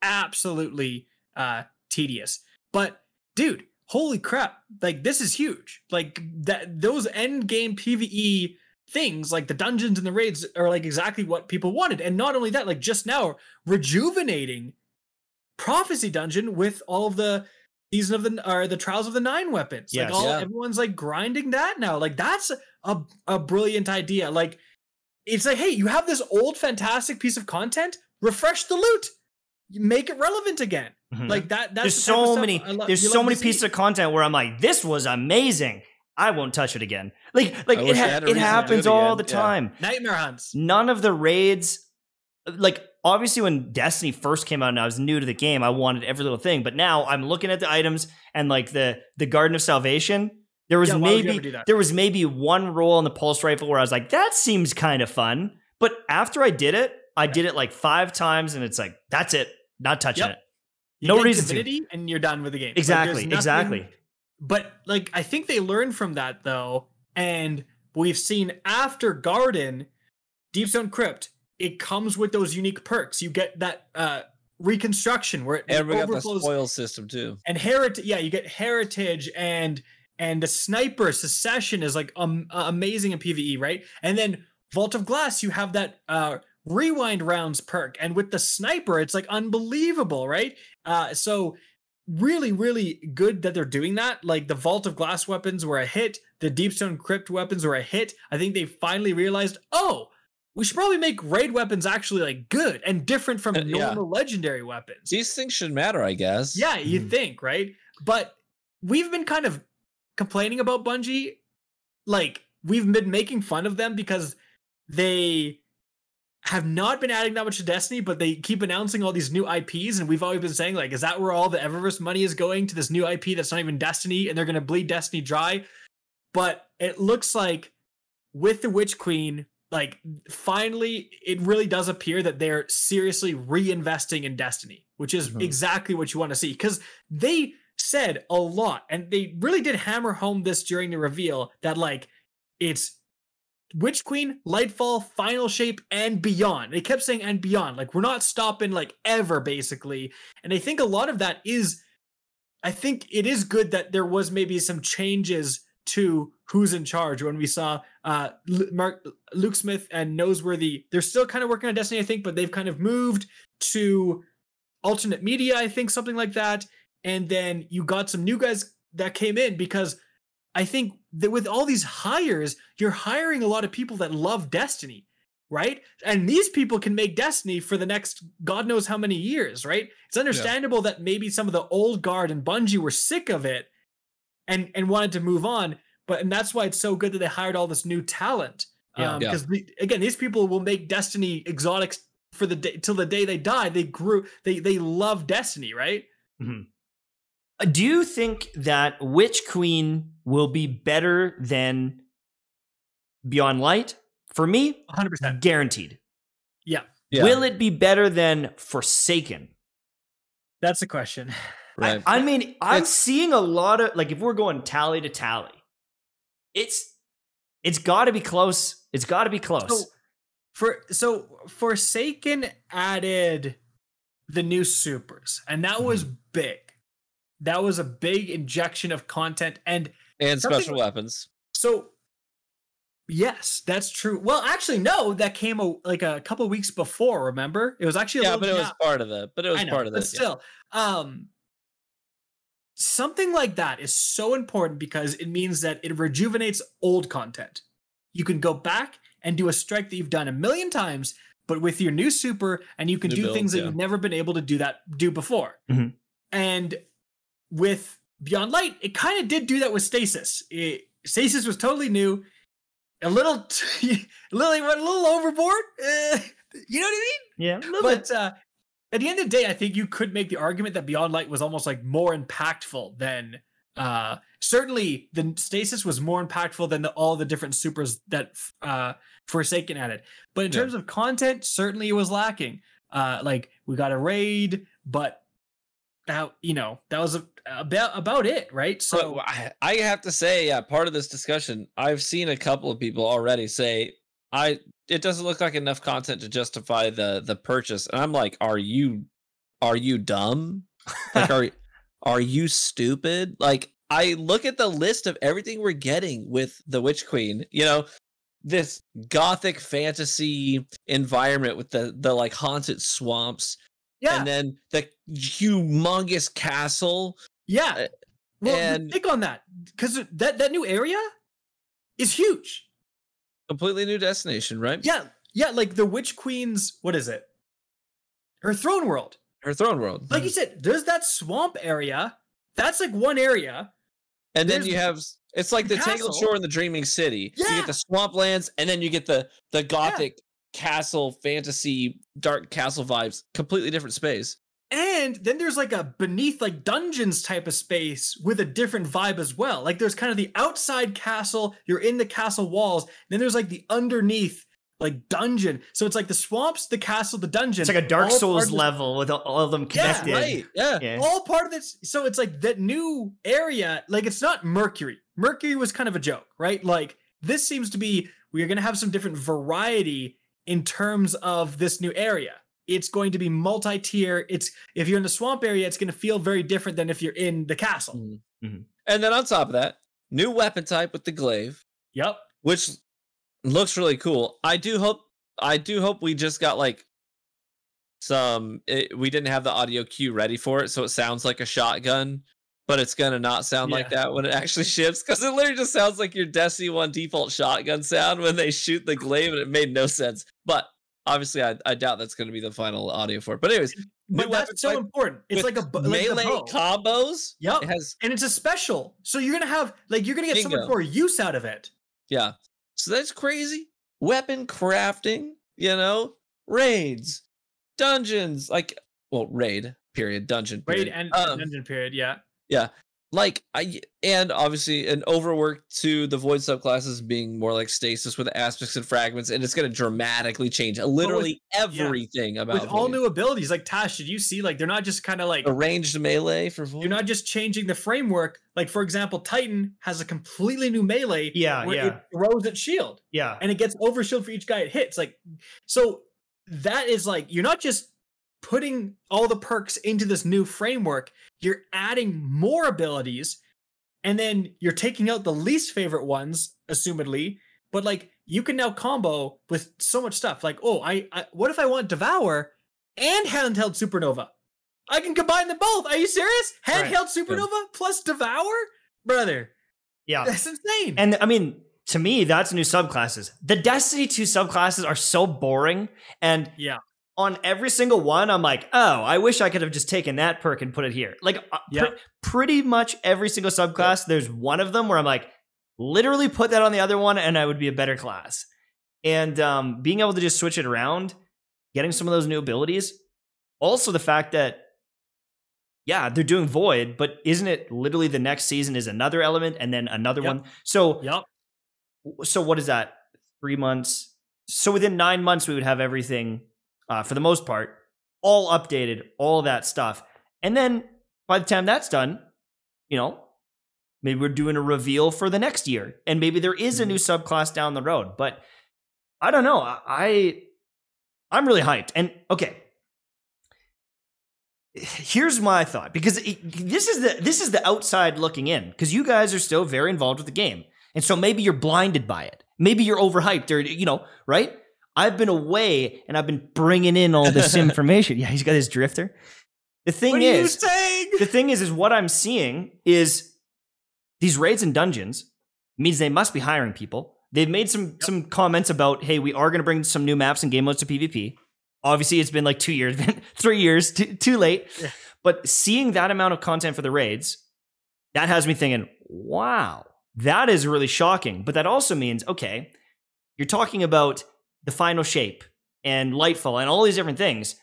absolutely uh tedious. But dude, holy crap! Like this is huge. Like that those end game PVE things, like the dungeons and the raids, are like exactly what people wanted. And not only that, like just now, rejuvenating prophecy dungeon with all of the season of the or the trials of the nine weapons. Yes. Like all Yeah. everyone's like grinding that now. Like that's a a brilliant idea. Like it's like, hey, you have this old fantastic piece of content, refresh the loot. You Make it relevant again. Mhm. Like that. That's there's the so many I lo- there's so many pieces of content where I'm like, this was amazing. I won't touch it again. Like like I it, ha- it reason to do happens it all again. the Yeah. time. Nightmare hunts. None of the raids like obviously when Destiny first came out and I was new to the game, I wanted every little thing. But now I'm looking at the items and like the the Garden of Salvation. There was Yeah, why would you maybe ever do that? there was maybe one roll on the pulse rifle where I was like, that seems kind of fun. But after I did it, I did it like five times, and it's like that's it, not touching Yep. it. You No get reason to. and you're done with the game. Like, Exactly, nothing- exactly. But like I think they learned from that though, and we've seen after Garden, Deepstone Crypt, it comes with those unique perks. You get that uh reconstruction where it And we got the overflows spoil system too. and heritage. Yeah, you get heritage and and the sniper Succession is like um, uh, amazing in PVE, right? And then Vault of Glass, you have that uh rewind rounds perk, and with the sniper, it's like unbelievable, right? Uh, so really, really good that they're doing that. Like the Vault of Glass weapons were a hit, the Deepstone Crypt weapons were a hit. I think they finally realized, oh. We should probably make raid weapons actually like good and different from Uh, yeah. normal legendary weapons. These things should matter, I guess. Yeah, you Mhm. think, right? But we've been kind of complaining about Bungie. Like, we've been making fun of them because they have not been adding that much to Destiny, but they keep announcing all these new IPs. And we've always been saying, like, is that where all the Eververse money is going to this new IP that's not even Destiny and they're going to bleed Destiny dry? But it looks like with the Witch Queen, like, finally, it really does appear that they're seriously reinvesting in Destiny, which is Mhm. exactly what you want to see. Because they said a lot, and they really did hammer home this during the reveal that, like, it's Witch Queen, Lightfall, Final Shape, and beyond. They kept saying and beyond. Like, we're not stopping, like, ever, basically. And I think a lot of that is, I think it is good that there was maybe some changes to who's in charge when we saw uh Mark Luke Smith and Noseworthy. They're still kind of working on Destiny, I think, but they've kind of moved to alternate media, I think, something like that. And then you got some new guys that came in because I think that with all these hires, you're hiring a lot of people that love Destiny, right? And these people can make Destiny for the next God knows how many years, right? It's understandable that maybe some of the old guard and Bungie were sick of it and and wanted to move on, but and that's why it's so good that they hired all this new talent. Yeah. Um, Yeah. because again, these people will make Destiny exotics for the day till the day they die. They grew, they they love Destiny, right? Uh, Uh, do you think that Witch Queen will be better than Beyond Light? For me, 100%. guaranteed. Yeah, Yeah. Will it be better than Forsaken? that's the question. right. I, I mean, I'm It's- seeing a lot of like if we're going tally to tally, it's it's got to be close. It's got to be close. So for so Forsaken added the new supers, and that was mm-hmm. big. That was a big injection of content, and and special weapons. so yes, that's true. Well, actually, no, that came a, like a couple weeks before. Remember, it was actually a Yeah, little but it was gap. part of the. But it was know, part of but the. still, um, something like that is so important because it means that it rejuvenates old content. You can go back and do a strike that you've done a million times, but with your new super, and you can New do builds, things that yeah. you've never been able to do that do before. Mhm. And with Beyond Light, it kind of did do that with Stasis. It, Stasis was totally new. A little, a little, went a little overboard. Uh, you know what I mean? yeah, a little bit. but uh, at the end of the day, I think you could make the argument that Beyond Light was almost like more impactful than uh certainly the stasis was more impactful than the, all the different supers that uh Forsaken added. But in Yeah. terms of content, certainly it was lacking. Uh like we got a raid, but that you know, that was a, about about it, right? So I, I have to say, yeah, part of this discussion, I've seen a couple of people already say, I it doesn't look like enough content to justify the the purchase, and I'm like, are you are you dumb? Like, are are you stupid? Like, I look at the list of everything we're getting with the Witch Queen. You know, this gothic fantasy environment with the the like haunted swamps yeah, and then the humongous castle Yeah. Uh, Well, and- take on that because that that new area is huge. Completely new destination, right? Yeah, yeah. Like the Witch Queen's, what is it? Her throne world. Her throne world. Like you said, there's that swamp area. That's like one area. and then there's you have it's like the the Tangled. Shore and the Dreaming City. Yeah. You get the swamplands, and then you get the the gothic castle fantasy dark castle vibes. Completely different space. And then there's like a beneath like dungeons type of space with a different vibe as well. Like there's kind of the outside castle, you're in the castle walls, then there's like the underneath like dungeon. So it's like the swamps, the castle, the dungeon. It's like a Dark Souls level with all- all of them connected Yeah, connected. Right. Yeah. Yeah. all part of this. So it's like that new area, like it's not Mercury. Mercury was kind of a joke, right? Like this seems to be we are going to have some different variety in terms of this new area. It's going to be multi-tier. It's if you're in the swamp area, it's going to feel very different than if you're in the castle. Mhm. Mhm. And then on top of that, new weapon type with the glaive, Yep. which looks really cool. I do hope I do hope we just got like some it, we didn't have the audio cue ready for it so it sounds like a shotgun but it's gonna not sound like that when it actually ships because it literally just sounds like your Destiny 1 default shotgun sound when they shoot the glaive and it made no sense but obviously I, I doubt that's gonna be the final audio for it but anyways But that's so type important. It's like a like melee combos Yep. it has and it's a special. So you're gonna have like you're gonna get so much more use out of it. Yeah. So that's crazy. Weapon crafting, you know, raids, dungeons, like well, raid, period, dungeon. Raid and Um, dungeon period. Yeah. Like I and obviously an overwork to the void subclasses being more like stasis with aspects and fragments, and it's gonna dramatically change literally everything about With all new abilities, like Tash, did you see like they're not just kind of like arranged melee for void. You're not just changing the framework. Like, for example, Titan has a completely new melee. Yeah, where yeah. It throws its shield Yeah. and it gets over shield for each guy it hits. Like, so that is like, you're not just putting all the perks into this new framework, you're adding more abilities and then you're taking out the least favorite ones, assumedly. But like, you can now combo with so much stuff. Like, oh, I, I what if I want Devour and handheld Supernova? I can combine them both. Are you serious? Right. Handheld Supernova plus Devour? Brother, Yeah. that's insane. And I mean, to me, that's new subclasses. The Destiny 2 subclasses are so boring. And yeah. On every single one, I'm like, oh, I wish I could have just taken that perk and put it here. Like, uh, pre- Yep. pretty much every single subclass, there's one of them where I'm like, literally put that on the other one and I would be a better class. And um, being able to just switch it around, getting some of those new abilities. Also, the fact that, yeah, they're doing Void, but isn't it literally the next season is another element and then another Yep. one? So, Yep. so what is that? Three months. So within nine months, we would have everything, uh, for the most part, all updated, all that stuff. And then by the time that's done, you know, maybe we're doing a reveal for the next year, and maybe there is a new subclass down the road. But I don't know. I, I I'm really hyped. And okay, here's my thought because it, this is the this is the outside looking in because you guys are still very involved with the game, and so maybe you're blinded by it. Maybe you're overhyped, or you know, right? I've been away and I've been bringing in all this information. Yeah, he's got his drifter. The thing What are you is, saying? the thing is, is what I'm seeing is these raids and dungeons means they must be hiring people. They've made some some comments about, hey, we are going to bring some new maps and game modes to PvP. Obviously, it's been like two years, three years, too, too late. Yeah. But seeing that amount of content for the raids, that has me thinking, wow, that is really shocking. But that also means, okay, you're talking about the final shape and Lightfall and all these different things.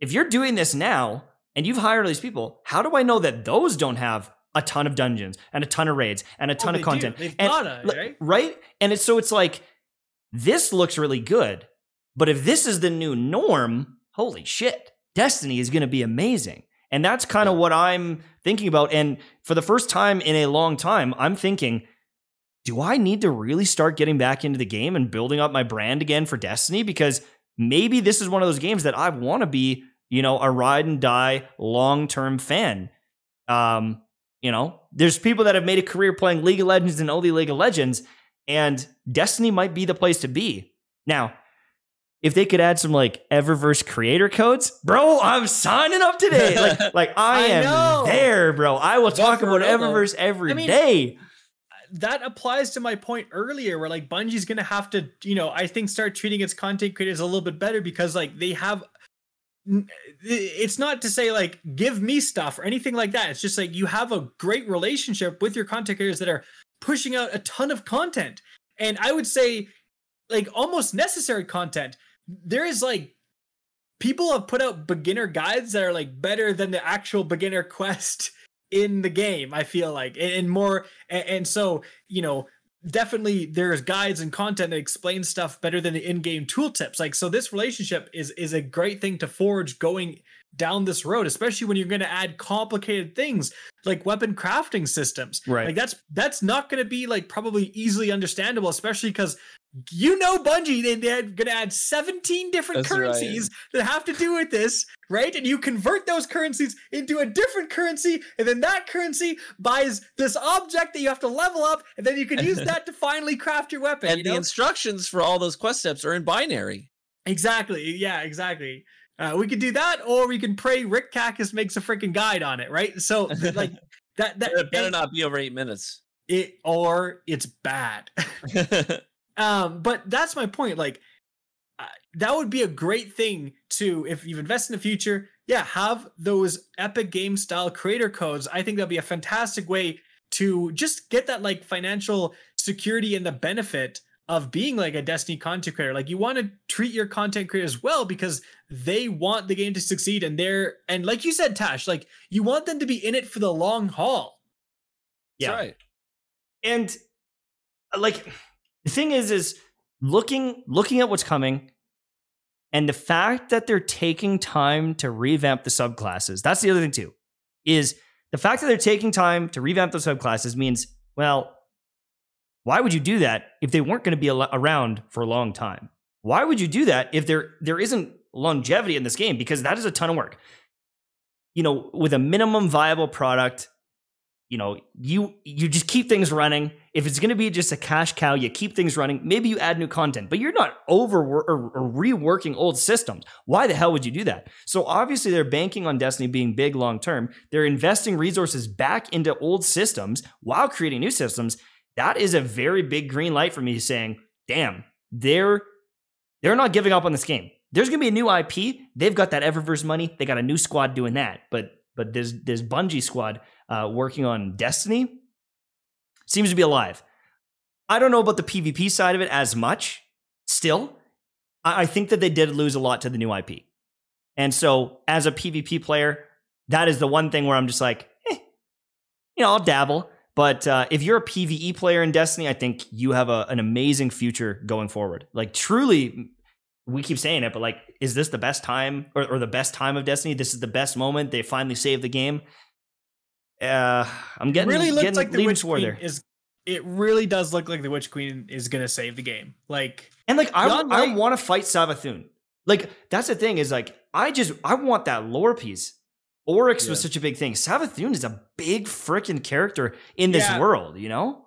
If you're doing this now and you've hired all these people, how do I know that those don't have a ton of dungeons and a ton of raids and a Oh, ton they of do. content? They've And- gotta, right? right? And it's so it's like this looks really good, but if this is the new norm, holy shit, Destiny is going to be amazing. And that's kind of what I'm thinking about. And for the first time in a long time, I'm thinking, do I need to really start getting back into the game and building up my brand again for Destiny? Because maybe this is one of those games that I want to be, you know, a ride and die long term fan. Um, you know, there's people that have made a career playing League of Legends and only League of Legends, and Destiny might be the place to be. Now, if they could add some like Eververse creator codes, bro, I'm signing up today. Like, like I, I am know. there, bro. I will talk about. Eververse every I mean, day. That applies to my point earlier where like Bungie's gonna have to, you know, I think start treating its content creators a little bit better because like they have it's not to say like give me stuff or anything like that. It's just like you have a great relationship with your content creators that are pushing out a ton of content. And I would say like almost necessary content. There is like people have put out beginner guides that are like better than the actual beginner quest in the game i feel like and, and more and, and so you know definitely there's guides and content that explain stuff better than the in-game tooltips like so this relationship is is a great thing to forge going down this road especially when you're going to add complicated things like weapon crafting systems Right. like that's that's not going to be like probably easily understandable especially because you know bungie they, they're going to add 17 different That's right. currencies that have to do with this right and you convert those currencies into a different currency and then that currency buys this object that you have to level up and then you can use that to finally craft your weapon and you the instructions for all those quest steps are in binary. Exactly. Yeah, exactly. Uh, we could do that, or we can pray Rick Cactus makes a freaking guide on it, right? So, like that, that It better not be over eight minutes. it, or it's bad. um, but that's my point. Like, uh, that would be a great thing to if you've invested in the future. Yeah, have those epic game style creator codes. I think that'd be a fantastic way to just get that like financial security and the benefit of being like a Destiny content creator. Like you want to treat your content creators well because they want the game to succeed and they're and like you said, Tash, like you want them to be in it for the long haul. Yeah. That's right. and like the thing is is looking looking at what's coming and the fact that they're taking time to revamp the subclasses that's the other thing too is the fact that they're taking time to revamp the subclasses means well why would you do that if they weren't going to be around for a long time? Why would you do that if there there isn't longevity in this game? Because that is a ton of work. You know with a minimum viable product you know you you just keep things running. If it's going to be just a cash cow you keep things running. Maybe you add new content but you're not over or, or reworking old systems. Why the hell would you do that? So obviously they're banking on destiny being big long term they're investing resources back into old systems while creating new systems. That is a very big green light for me saying damn they're they're not giving up on this game. There's going to be a new ip they've got that eververse money. They got a new squad doing that. But but there's there's bungie squad uh, working on Destiny seems to be alive. I don't know about the PvP side of it as much. Still, I, I think that they did lose a lot to the new IP. And so, as a PvP player, that is the one thing where I'm just like, eh, you know, I'll dabble. But uh, if you're a PvE player in Destiny, I think you have a, an amazing future going forward. Like, truly, we keep saying it, but like, is this the best time or, or the best time of Destiny? This is the best moment. They finally saved the game. Uh, I'm getting really looks getting like the Witch toward Queen there. is. It really does look like the Witch Queen is gonna save the game. Like And like I, Beyond I want to fight Savathun. Like that's the thing is like I just I want that lore piece. Oryx was such a big thing. Savathun is a big freaking character in this Yeah. world, you know?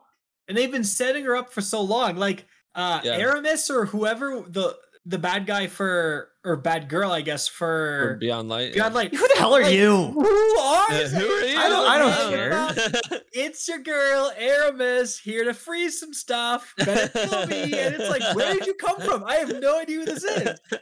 and they've been setting her up for so long. Like uh Yeah. Eramis or whoever the the bad guy for or bad girl, I guess, For for Beyond Light. Beyond Light. Who the hell are Like, you? Who are you? who are you? I don't- I don't care. It's your girl, Eramis, here to freeze some stuff. Better kill me. And it's like, where did you come from? I have no idea who this is.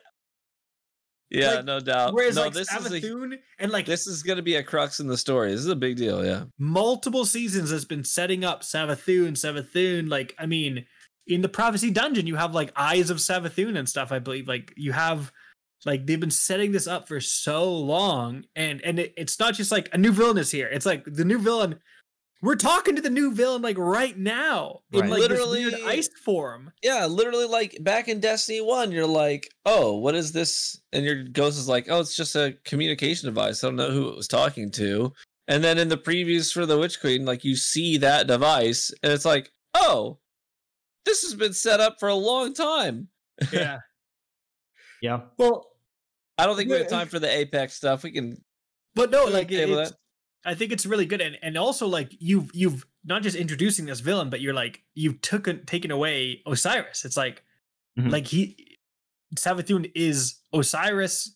yeah, Like, no doubt. Whereas no, like this is a, and like this is going to be a crux in the story. This is a big deal. Yeah. multiple seasons has been setting up Savathun, Savathun. Like, I mean, in the prophecy dungeon, you have like eyes of Savathun and stuff. I believe, like, you have like they've been setting this up for so long, and and it, it's not just like a new villain is here. It's like the new villain. We're talking to the new villain like right now in Right. like Literally- this weird ice form. Yeah, literally like back in Destiny 1, you're like, oh, what is this? And your ghost is like, oh, it's just a communication device. I don't know who it was talking to. And then in the previews for the Witch Queen, like you see that device, and it's like, oh, this has been set up for a long time. Yeah. Yeah. well, I don't think we have time for the Apex stuff. We can but no, like okay with it's, I think it's really good, and and also like you've you've not just introducing this villain, but you're like you've took taken away Osiris. It's like Mhm. like he Savathun is Osiris,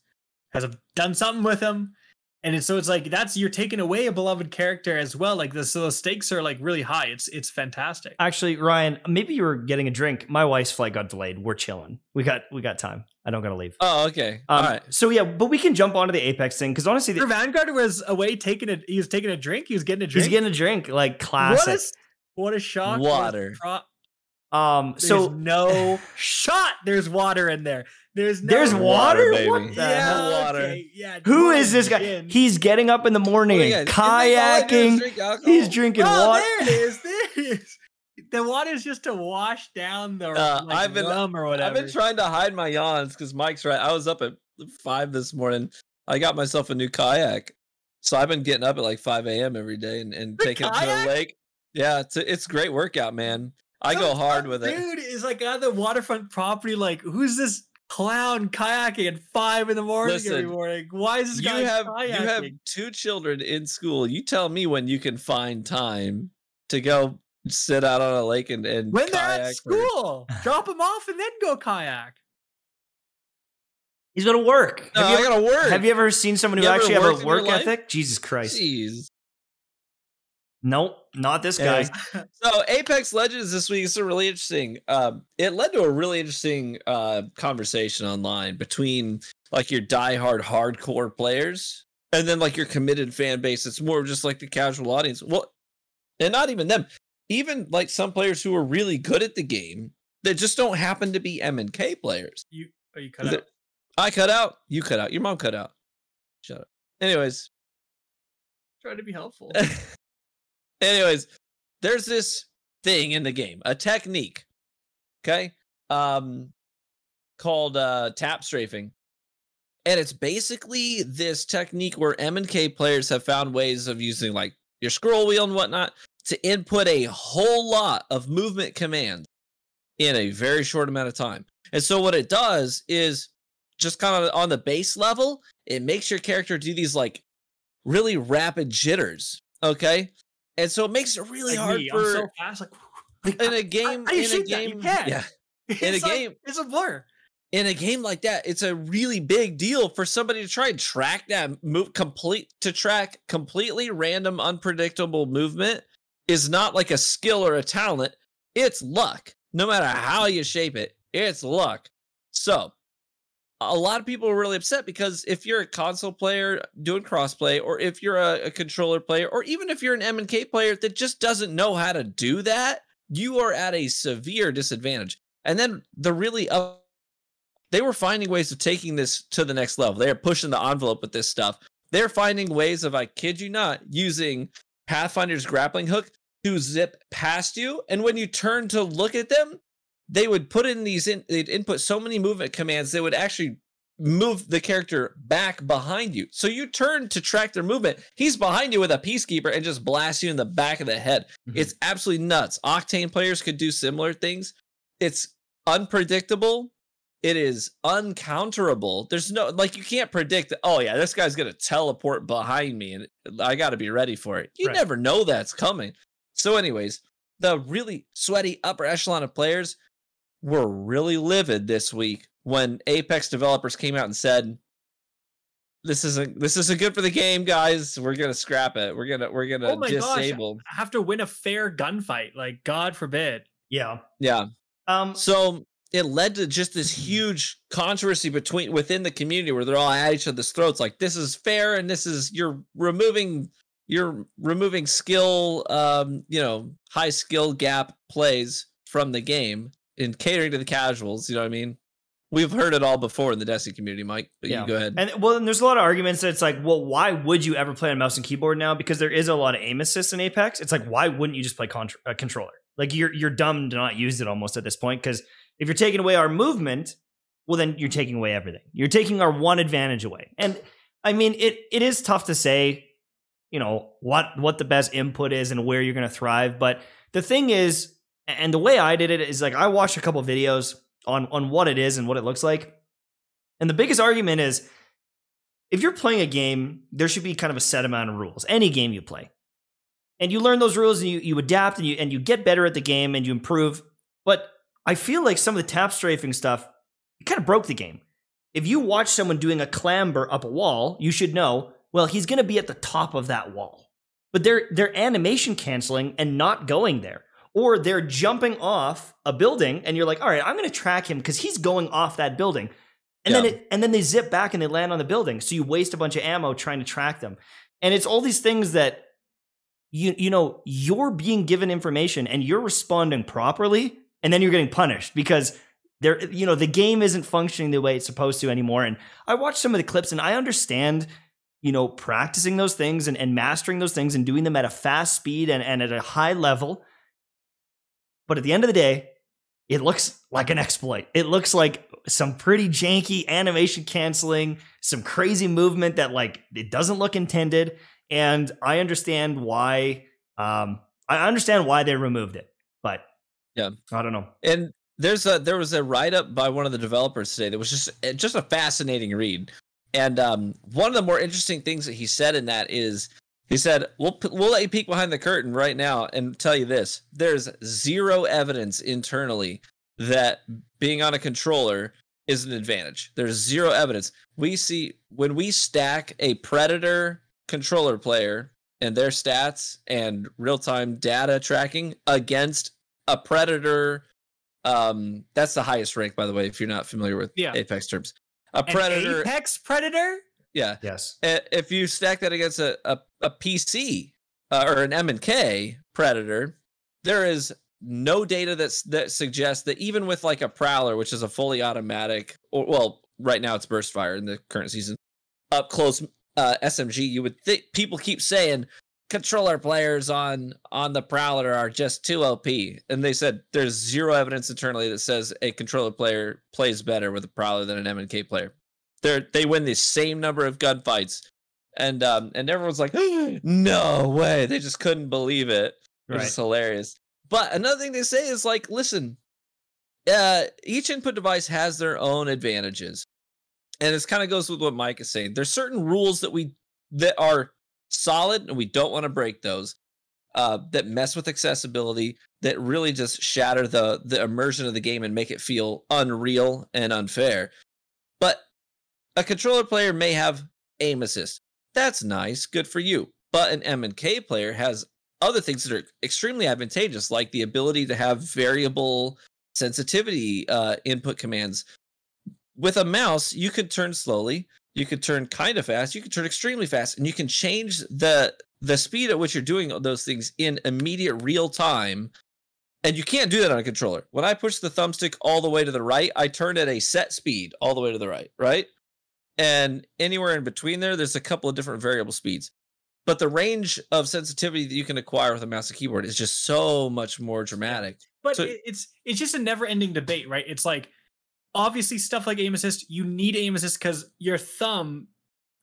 has done something with him. And it's, so it's like that's you're taking away a beloved character as well. Like the so the stakes are like really high. It's it's fantastic. Actually, Ryan, maybe you were getting a drink. My wife's flight got delayed. We're chilling. We got we got time. I don't gotta leave. Oh, okay. Um, All right. So yeah, but we can jump onto the Apex thing because honestly, Your the, Vanguard was away taking a he was taking a drink. He was getting a drink. he's getting a drink like what classic. a what a shock! Water. Pro- um, there's so no shot. There's water in there. There's no there's water, water. baby. What the yeah, hell? water. okay, Yeah. Who what is a this guy? gin. He's getting up in the morning Oh, and yeah. You think all I do is kayaking. drink? He's drinking oh, water. there it is. There it is. The water's just to wash down the Uh, like, I've been- rum or whatever. I've been trying to hide my yawns because Mike's right. I was up at five this morning. I got myself a new kayak, so I've been getting up at like five a.m. every day and, and The taking it to the lake. Yeah, it's a, it's great workout, man. I Some- go hard with it. Dude is like on the waterfront property. Like, who's this clown kayaking at five in the morning every Listen, morning? Why is this You guy have kayaking? you have two children in school. You tell me when you can find time to go sit out on a lake and, and when they're at kayak or- school, drop them off and then go kayak. He's gonna work. No, have, you I ever, gotta work. have you ever seen someone who You ever actually have a in your work life? ethic? Jesus Christ. Jeez. Nope, not this guy. Anyways, So Apex Legends this week is really interesting. Um, it led to a really interesting uh, conversation online between like your diehard hardcore players and then like your committed fan base. It's more just like the casual audience. Well, and not even them. Even like some players who are really good at the game that just don't happen to be M and K players. You are you cut out? I cut out. You cut out. Your mom cut out. Shut up. Anyways, Try to be helpful. anyways there's this thing in the game a technique okay um called uh tap strafing and it's basically this technique where m and k players have found ways of using like your scroll wheel and whatnot to input a whole lot of movement commands in a very short amount of time and so what it does is just kind of on the base level it makes your character do these like really rapid jitters okay and so it makes it really Like hard me, for so fast. Like, in a game do you in a shoot that? You game yeah in a like- game- it's a blur. in a game like that it's a really big deal for somebody to try and track that move complete to track completely random unpredictable movement is not like a skill or a talent it's luck no matter how you shape it it's luck so a lot of people are really upset because if you're a console player doing crossplay or if you're a, a controller player or even if you're an m&k player that just doesn't know how to do that you are at a severe disadvantage and then the really up they were finding ways of taking this to the next level. They are pushing the envelope with this stuff. They're finding ways of, I kid you not, using Pathfinder's grappling hook to zip past you. And when you turn to look at them, they would put in these in they'd input so many movement commands they would actually move the character back behind you. So you turn to track their movement. He's behind you with a peacekeeper and just blasts you in the back of the head. Mm-hmm. It's absolutely nuts. Octane players could do similar things. It's unpredictable. It is uncounterable. There's no like you can't predict. Oh yeah, this guy's gonna teleport behind me, and I got to be ready for it. You Right. never know that's coming. So, anyways, the really sweaty upper echelon of players were really livid this week when Apex developers came out and said, "This isn't this isn't good for the game, guys. We're gonna scrap it. We're gonna we're gonna Oh my gosh. disable." I have to win a fair gunfight. Like, God forbid. yeah. Yeah. Um. So it led to just this huge controversy between within the community where they're all at each other's throats. Like this is fair, and this is you're removing you're removing skill, um, you know, high skill gap plays from the game and catering to the casuals. You know what I mean? We've heard it all before in the Destiny community, Mike. But Yeah. you go ahead. And well, and there's a lot of arguments that it's like, well, why would you ever play on mouse and keyboard now? Because there is a lot of aim assist in Apex. It's like, why wouldn't you just play contr- a controller? Like you're you're dumb to not use it almost at this point. Because if you're taking away our movement, well, then you're taking away everything. You're taking our one advantage away. And I mean, it it is tough to say, you know, what what the best input is and where you're going to thrive. But the thing is, and the way I did it is like I watched a couple videos on on what it is and what it looks like. And the biggest argument is if you're playing a game, there should be kind of a set amount of rules. Any game you play. And you learn those rules and you, you adapt and you and you get better at the game and you improve. But I feel like some of the tap strafing stuff kind of broke the game. If you watch someone doing a clamber up a wall, you should know, well, he's going to be at the top of that wall. But they're they're animation canceling and not going there. Or they're jumping off a building and you're like, "All right, I'm going to track him because he's going off that building." And Yeah. then it, and then they zip back and they land on the building. So you waste a bunch of ammo trying to track them. And it's all these things that you you know, you're being given information and you're responding properly and then you're getting punished because there you know, the game isn't functioning the way it's supposed to anymore. And I watched some of the clips and I understand you know, practicing those things and, and mastering those things and doing them at a fast speed and, and at a high level. But at the end of the day, it looks like an exploit. It looks like some pretty janky animation canceling, some crazy movement that like it doesn't look intended. And I understand why um I understand why they removed it. But Yeah. I don't know. And there's a there was a write up by one of the developers today that was just eh, just a fascinating read. And um, one of the more interesting things that he said in that is he said we'll we'll let you peek behind the curtain right now and tell you this: there's zero evidence internally that being on a controller is an advantage. There's zero evidence. We see when we stack a predator controller player and their stats and real-time data tracking against a predator um that's the highest rank by the way if you're not familiar with Yeah. apex terms a An predator Apex Predator? yeah Yes. If you stack that against a, a, a pc uh, or an m and k predator there is no data that's that suggests that even with like a prowler which is a fully automatic or well right now it's burst fire in the current season up close uh smg you would think people keep saying controller players on on the prowler are just too op and they said there's zero evidence internally that says a controller player plays better with a prowler than an m and k player. They're they win the same number of gunfights. And um and everyone's like no way. They just couldn't believe it which is hilarious. But another thing they say is like listen uh each input device has their own advantages. And this kind of goes with what mike is saying. There's certain rules that we that are solid and we don't want to break those uh that mess with accessibility that really just shatter the the immersion of the game and make it feel unreal and unfair. But a controller player may have aim assist. That's nice good for you. But an m and k player has other things that are extremely advantageous like the ability to have variable sensitivity uh, input commands. With a mouse you could turn slowly you could turn kind of fast you could turn extremely fast and you can change the the speed at which you're doing those things in immediate real time and you can't do that on a controller. When i push the thumbstick all the way to the right i turn at a set speed all the way to the right right? And anywhere in between there there's a couple of different variable speeds. But the range of sensitivity that you can acquire with a mouse and keyboard is just so much more dramatic. But So- it's it's just a never-ending debate, right? It's like obviously stuff like aim assist, you need aim assist because your thumb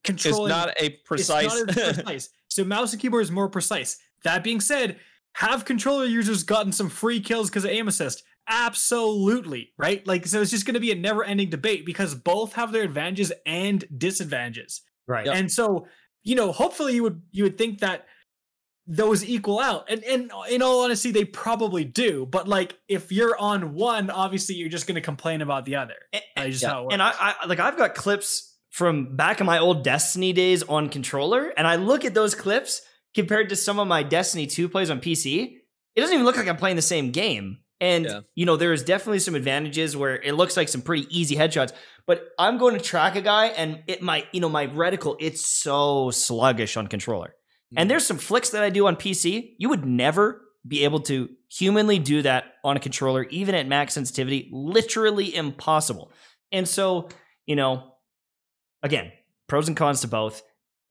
it's controlling not a precise It's not precise. so mouse and keyboard is more precise. That being said, have controller users gotten some free kills because of aim assist? Absolutely, right? Like so it's just going to be a never-ending debate because both have their advantages and disadvantages. Right. And so, you know, hopefully you would you would think that those equal out. And and in all honesty, they probably do. But like if you're on one, obviously you're just gonna complain about the other. And- That's just yeah. how. And I, I like I've got clips from back in my old Destiny days on controller, and I look at those clips compared to some of my Destiny 2 plays on PC. It doesn't even look like I'm playing the same game. And Yeah. you know, there is definitely some advantages where it looks like some pretty easy headshots. But I'm going to track a guy, and it might, you know, my reticle, it's so sluggish on controller. And there's some flicks that I do on PC. You would never be able to humanly do that on a controller, even at max sensitivity. Literally impossible. And so, you know, again, pros and cons to both.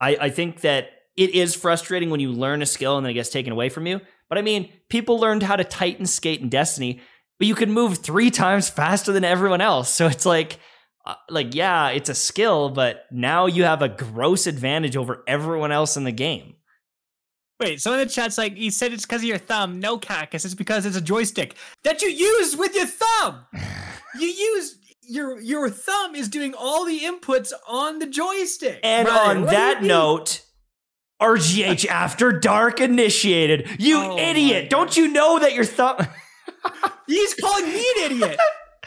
I, I think that it is frustrating when you learn a skill and then it gets taken away from you. But I mean, people learned how to Titan skate in Destiny, but you could move three times faster than everyone else. So it's like, uh, like yeah, it's a skill, but now you have a gross advantage over everyone else in the game. Wait, someone in the chat's like, he said it's because of your thumb. No, Cactus, it's because it's a joystick that you use with your thumb. you use your your thumb is doing all the inputs on the joystick. And Brother, on what do you that note, RGH After Dark initiated. You Oh idiot! Don't you know that your thumb? he's calling me an idiot.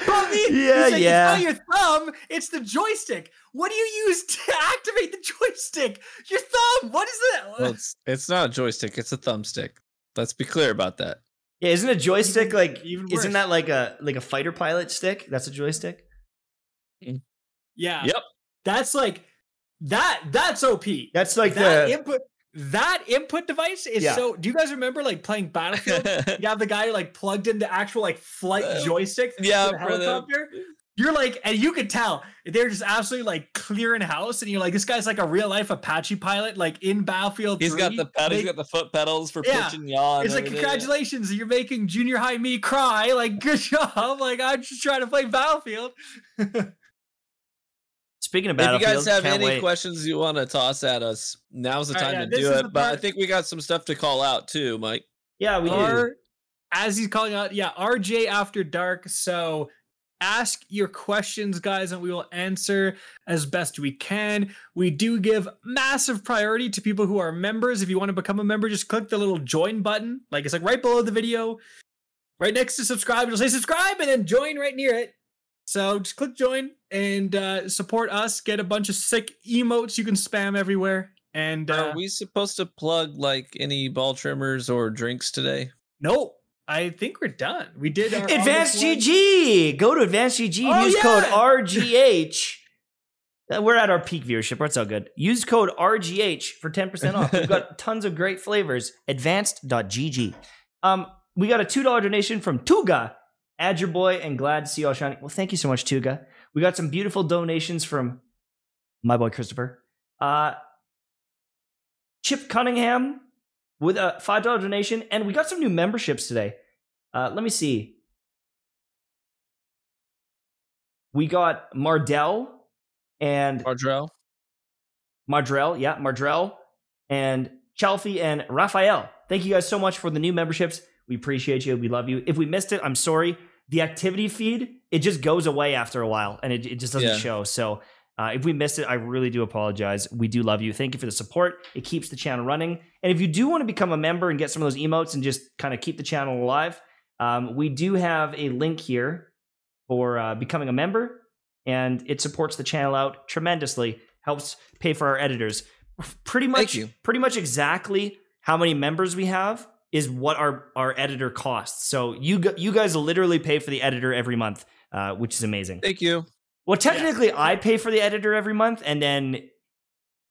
But me, Yeah, he's like, yeah. It's not your thumb. It's the joystick. What do you use to activate the joystick? Your thumb. What is that? Well, it's it's not a joystick, it's a thumbstick. Let's be clear about that. Yeah, isn't a joystick Even- like even isn't that like a like a fighter pilot stick? That's a joystick. yeah. Yep. That's like that. That's OP. That's like that the input. That input device is Yeah. so. Do you guys remember like playing Battlefield? you have the guy like plugged into actual like flight Uh, joystick. yeah, for the for the- helicopter. You're like, and you could tell they're just absolutely like clearing house, and you're like, this guy's like a real life Apache pilot, like in Battlefield. He's got 3. the pedal, he's They- got the foot pedals for Yeah. pitch and yaw. It's like congratulations, you're making junior high me cry. Like good job. Like I'm just trying to play Battlefield. speaking of If you guys have any wait. questions you want to toss at us, now's the All right, time yeah, to this do it. But I think we got some stuff to call out too, Mike. Yeah, we do. R, as he's calling out, yeah, RGH After Dark. So ask your questions, guys, and we will answer as best we can. We do give massive priority to people who are members. If you want to become a member, just click the little join button. Like it's like right below the video, right next to subscribe. It'll say subscribe and then join right near it. So just click join and uh, support us. Get a bunch of sick emotes you can spam everywhere. And uh, Are we supposed to plug like any ball trimmers or drinks today? no, I think we're done. We did our Advanced GG. Go to Advanced GG. Oh, use code. RGH. Uh, We're at our peak viewership. It's all good. Use code RGH for 10% off. We've got tons of great flavors. Advanced.gg. Um, we got a $2 donation from Tuga. Add your boy and glad to see you all shining. Well, thank you so much, Tuga. We got some beautiful donations from my boy Christopher. Uh, Chip Cunningham with a $5 donation. And we got some new memberships today. Uh, let me see. We got Mardell and Ardrell? Mardrell, yeah, Mardrell and Chalfie and Raphael. Thank you guys so much for the new memberships. We appreciate you. We love you. If we missed it, I'm sorry. The activity feed, it just goes away after a while and it, it just doesn't Yeah. show. So uh, if we missed it, I really do apologize. We do love you. Thank you for the support. It keeps the channel running. And if you do want to become a member and get some of those emotes and just kind of keep the channel alive, um, we do have a link here for uh, becoming a member, and it supports the channel out tremendously. Helps pay for our editors. Pretty much, pretty much exactly how many members we have is what our our editor costs. So you you guys literally pay for the editor every month, uh, which is amazing. Thank you. Well, technically, I pay for the editor every month, and then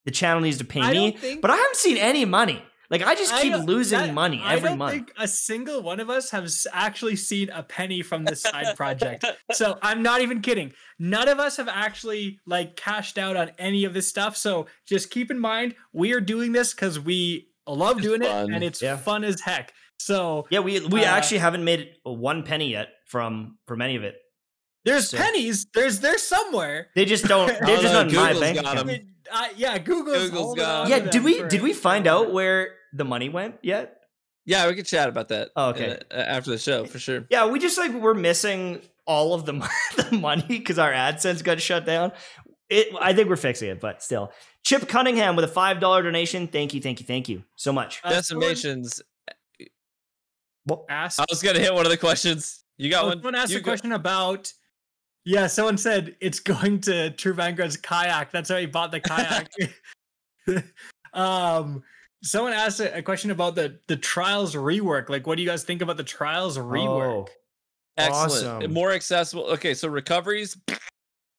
the channel needs to pay I me. don't think- But I haven't seen any money. Like I just keep don't- losing that- money I every don't month. think a single one of us has actually seen a penny from this side project. So I'm not even kidding. None of us have actually like cashed out on any of this stuff. So just keep in mind we are doing this because we love It's doing fun. it and it's Yeah. fun as heck. So Yeah, we we Uh, actually haven't made one penny yet from from any of it. There's So- pennies. There's there's somewhere. They just don't. They're don't just know, not my bank got account. 'em. It- uh, yeah, Google's, Google's holding got- on Yeah, did we for- did we find out where the money went yet? Yeah, we could chat about that. Oh, okay. uh, after the show for sure. Yeah, we just like we're missing all of the the money because our AdSense got shut down. It, I think we're fixing it, but still. Chip Cunningham with a five dollar donation. Thank you, thank you, thank you so much. Uh, someone Decimations. asked I was gonna hit one of the questions. You got Oh, one. someone asked You a go- question about. Yeah, someone said it's going to True Vanguard's kayak. That's how he bought the kayak. um, someone asked a, a question about the the trials rework. Like, what do you guys think about the trials rework? Oh, Excellent. Awesome. More accessible. Okay, so recoveries,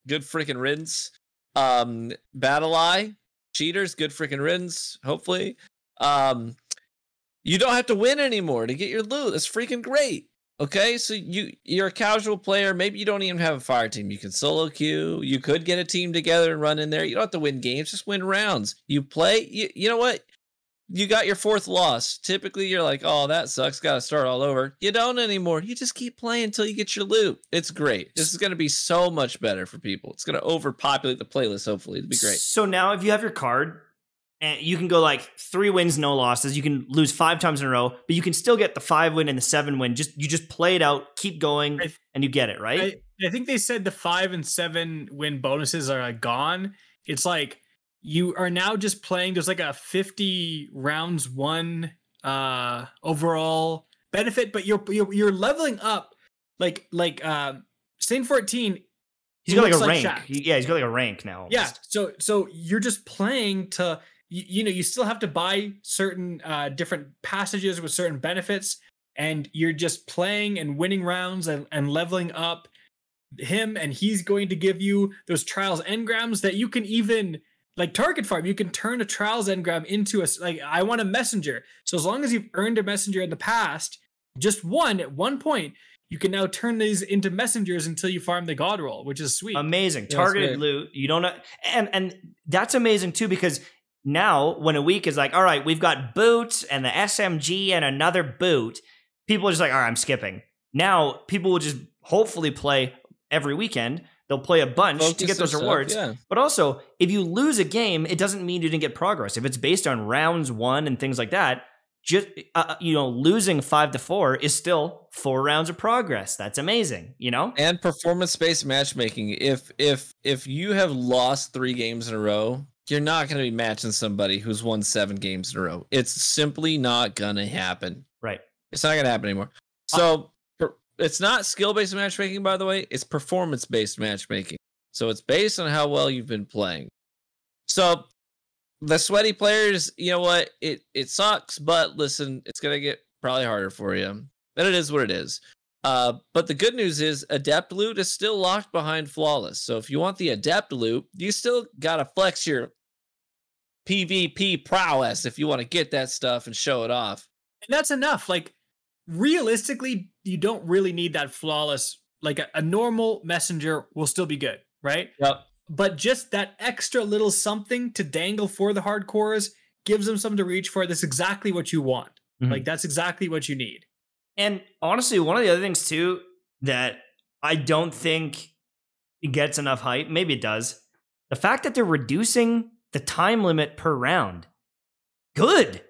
good freaking riddance. Um, BattlEye, cheaters, good freaking riddance. Hopefully, um, you don't have to win anymore to get your loot. That's freaking great. Okay, so you you're a casual player. Maybe you don't even have a fire team. You can solo queue. You could get a team together and run in there. You don't have to win games. Just win rounds. You play. You, you know what? You got your fourth loss. Typically, you're like, oh, that sucks. Got to start all over. You don't anymore. You just keep playing until you get your loot. It's great. This is going to be so much better for people. It's going to overpopulate the playlist, hopefully. It'll be great. So now, if you have your card, and you can go like three wins, no losses. You can lose five times in a row, but you can still get the five win and the seven win. Just you just play it out, keep going, I- and you get it right. I, I think they said the five and seven win bonuses are like, gone. It's like you are now just playing. There's like a 50 rounds one uh overall benefit, but you're you're, you're leveling up like like um Saint 14 He's got like a like rank. Shaq. Yeah, he's got like a rank now. Yeah. So so you're just playing to you, you know you still have to buy certain uh different passages with certain benefits and you're just playing and winning rounds and, and leveling up him and he's going to give you those trials engrams that you can even like target farm you can turn a trials engram into a s- like i want a messenger. So as long as you've earned a messenger in the past just one at one point you can now turn these into messengers until you farm the god roll which is sweet. Amazing. Targeted great. loot. You don't know and and that's amazing too because now when a week is like all right we've got boots and the smg and another boot people are just like all right i'm skipping. Now people will just hopefully play every weekend. They'll play a bunch to get those stuff, rewards. Yeah. but also if you lose a game it doesn't mean you didn't get progress. If it's based on rounds one and things like that just uh, you know losing five to four is still four rounds of progress. That's amazing you know? And performance based matchmaking. If if if you have lost three games in a row you're not going to be matching somebody who's won seven games in a row. It's simply not going to happen. Right. It's not going to happen anymore. So per- it's not skill based matchmaking by the way. It's performance based matchmaking. So it's based on how well you've been playing. So the sweaty players you know what? It it sucks but listen it's going to get probably harder for you. But it is what it is. Uh, but the good news is adept loot is still locked behind flawless. So if you want the adept loot, you still gotta flex your PvP prowess if you want to get that stuff and show it off. and that's enough. Like realistically, you don't really need that flawless. Like a, a normal messenger will still be good, right? Yep. But just that extra little something to dangle for the hardcores gives them something to reach for. That's exactly what you want. Mhm. Like that's exactly what you need. And honestly, one of the other things too that I don't think it gets enough hype, maybe it does, the fact that they're reducing the time limit per round. Good.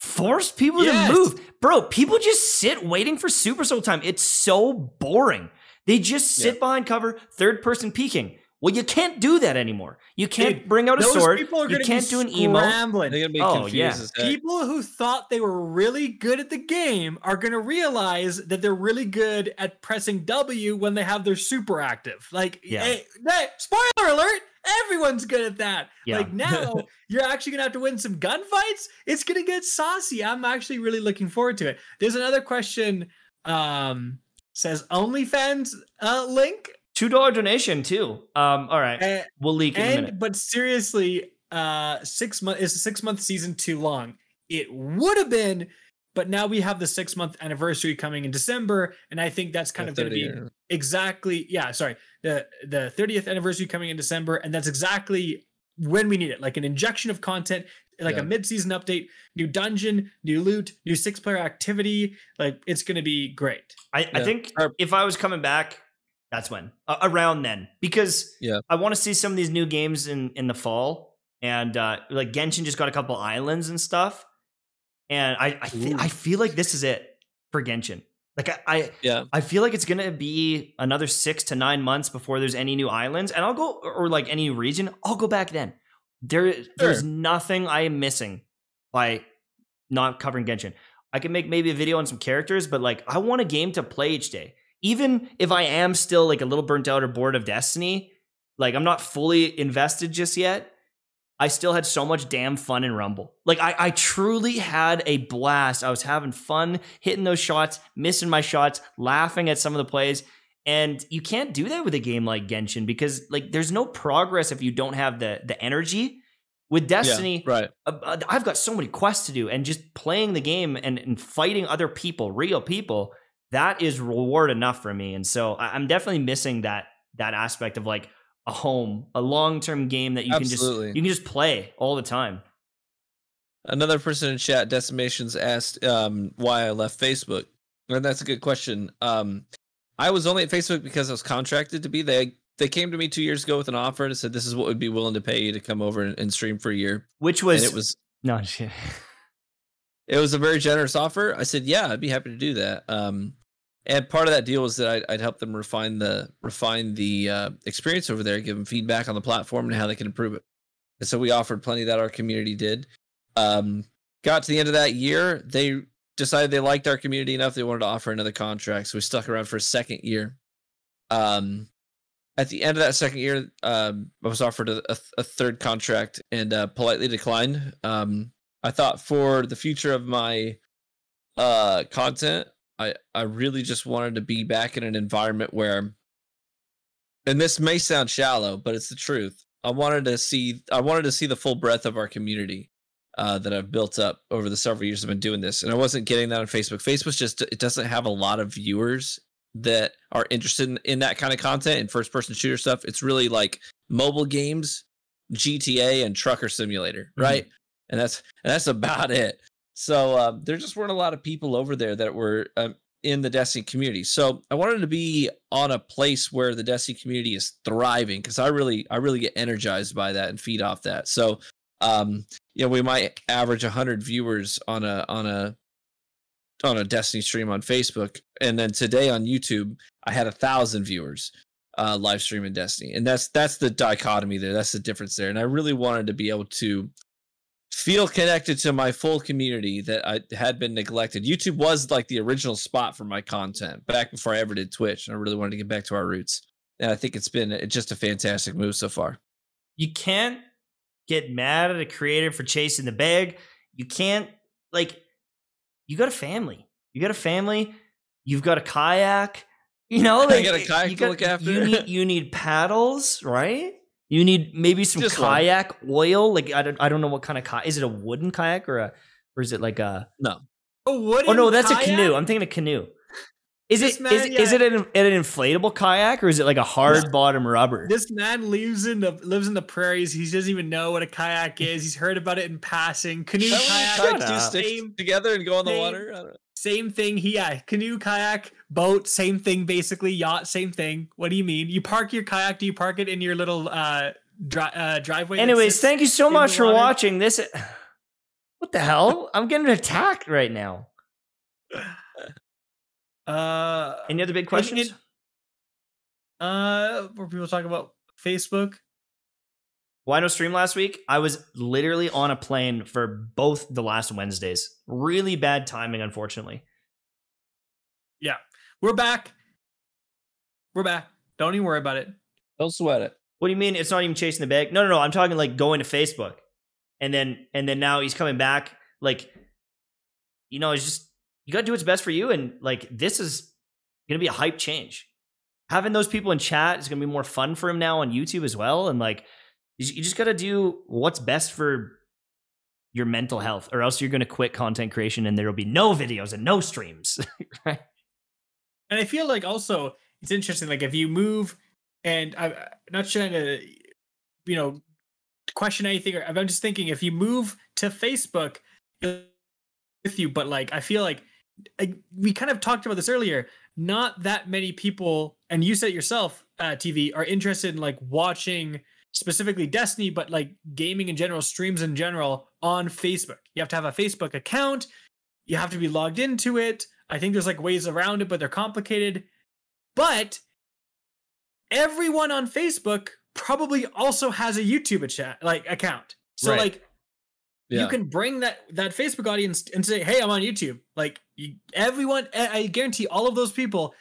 Force people Yes. to move. Bro, people just sit waiting for Super Soul time. It's so boring. They just sit Yeah. behind cover, third person peeking. Well, you can't do that anymore. You can't Dude, bring out a Those sword. people are You can't be do an emo. scrambling. They're gonna be Oh, confused yeah. People who thought they were really good at the game are going to realize that they're really good at pressing W when they have their super active. Like, Yeah. hey, hey, spoiler alert, everyone's good at that. Yeah. Like, now you're actually going to have to win some gunfights. It's going to get saucy. I'm actually really looking forward to it. There's another question. Um, says OnlyFans uh, link. Two dollar donation too. Um, all right. And, We'll leak in a minute. but seriously, uh, six month is a six month season too long? It would have been, but now we have the six month anniversary coming in December, and I think that's kind The of going to be exactly yeah. Sorry, the the thirtieth anniversary coming in December, and that's exactly when we need it, like an injection of content. Like Yeah. a mid-season update, new dungeon, new loot, new six-player activity. Like it's gonna be great. I, I think if I was coming back, that's when uh, around then because Yeah. I want to see some of these new games in in the fall and uh like Genshin just got a couple islands and stuff, and I I, Ooh. I feel like this is it for Genshin. Like I, I Yeah. I feel like it's gonna be another six to nine months before there's any new islands, and I'll go or like any region. I'll go back then. There, there's nothing I am missing by not covering Genshin. I can make maybe a video on some characters, but like I want a game to play each day. Even if I am still like a little burnt out or bored of Destiny, like I'm not fully invested just yet. I still had so much damn fun in Rumble. Like I, I truly had a blast. I was having fun hitting those shots, missing my shots, laughing at some of the plays. And you can't do that with a game like Genshin because like there's no progress if you don't have the the energy. With Destiny, Yeah, right. uh, uh, I've got so many quests to do, and just playing the game and, and fighting other people, real people, that is reward enough for me. And so I'm definitely missing that that aspect of like a home, a long term game that you can just you can just play all the time. Another person in chat, Decimations, asked um, why I left Facebook. And that's a good question. Um, I was only at Facebook because I was contracted to be. They they came to me two years ago with an offer and said, "This is what we'd be willing to pay you to come over and, and stream for a year." Which was, and it was no shit. it was a very generous offer. I said, "Yeah, I'd be happy to do that." Um, and part of that deal was that I'd, I'd help them refine the refine the uh, experience over there, give them feedback on the platform and how they can improve it. And so we offered plenty that our community did. Um, got to the end of that year, they decided they liked our community enough they wanted to offer another contract, so we stuck around for a second year. um, at the end of that second year, um, I was offered a, a, a third contract and uh, politely declined. Um, I thought for the future of my uh, content, I I really just wanted to be back in an environment where, and this may sound shallow, but it's the truth. I wanted to see I wanted to see the full breadth of our community uh, that I've built up over the several years I've been doing this, and I wasn't getting that on Facebook. Facebook just it doesn't have a lot of viewers that are interested in, in that kind of content and first person shooter stuff. It's really like mobile games, GTA, and Trucker Simulator, Mm-hmm. right? And that's and that's about it. So uh, there just weren't a lot of people over there that were um, in the Destiny community. So I wanted to be on a place where the Destiny community is thriving because I really I really get energized by that and feed off that. So um, you know, we might average 100 viewers on a on a on a Destiny stream on Facebook, and then today on YouTube, I had a thousand viewers uh, live streaming Destiny, and that's that's the dichotomy there. That's the difference there, and I really wanted to be able to feel connected to my full community that I had been neglected. YouTube was like the original spot for my content back before I ever did Twitch, and I really wanted to get back to our roots. And I think it's been just a fantastic move so far. you can't get mad at a creator for chasing the bag. You can't like you got a family. You got a family. You've got a kayak. You know, like got a kayak you to look after. You need you need paddles, right? You need maybe some Just one. kayak oil. Like I don't I don't know what kind of kayak. Is it a wooden kayak or a or is it like a? No. Oh, what? Oh no, that's a canoe. I'm thinking a canoe. Is This it man, is, is it an, an inflatable kayak or is it like a hard bottom rubber? This man lives in the lives in the prairies. He doesn't even know what a kayak is. He's heard about it in passing. Canoe kayak, when you Shut tie two up. sticks Same- together and go on the same- water. I don't know. same thing. He yeah, canoe, kayak, boat, same thing basically. Yacht, same thing. What do you mean? You park your kayak? Do you park it in your little uh, dri- uh driveway? Anyways, thank you so much for water. watching this. What the hell? I'm getting attacked right now. Uh, Any other big questions? and- uh, were people talking about Facebook? Why no stream last week? I was literally on a plane for both the last Wednesdays. Really bad timing, unfortunately. We're back. We're back. Don't even worry about it. Don't sweat it. What do you mean? It's not even chasing the bag? No, no, no. I'm talking like going to Facebook, and then and then now he's coming back. Like, you know, it's just you got to do what's best for you, and like this is gonna be a hype change. Having those people in chat is gonna be more fun for him now on YouTube as well, and like you you just got to do what's best for your mental health, or else you're gonna quit content creation, and there will be no videos and no streams. right? And I feel like also it's interesting. Like if you move, and I'm not trying to, you know, question anything. Or I'm just thinking if you move to Facebook with you, but like I feel like I, we kind of talked about this earlier. Not that many people, and you said yourself, uh, TV, are interested in like watching specifically Destiny, but like gaming in general, streams in general on Facebook. You have to have a Facebook account. You have to be logged into it. I think there's like ways around it, but they're complicated. But everyone on Facebook probably also has a YouTube chat like account. So Right. like Yeah. you can bring that that Facebook audience and say, "Hey, I'm on YouTube." Like you, everyone, I guarantee all of those people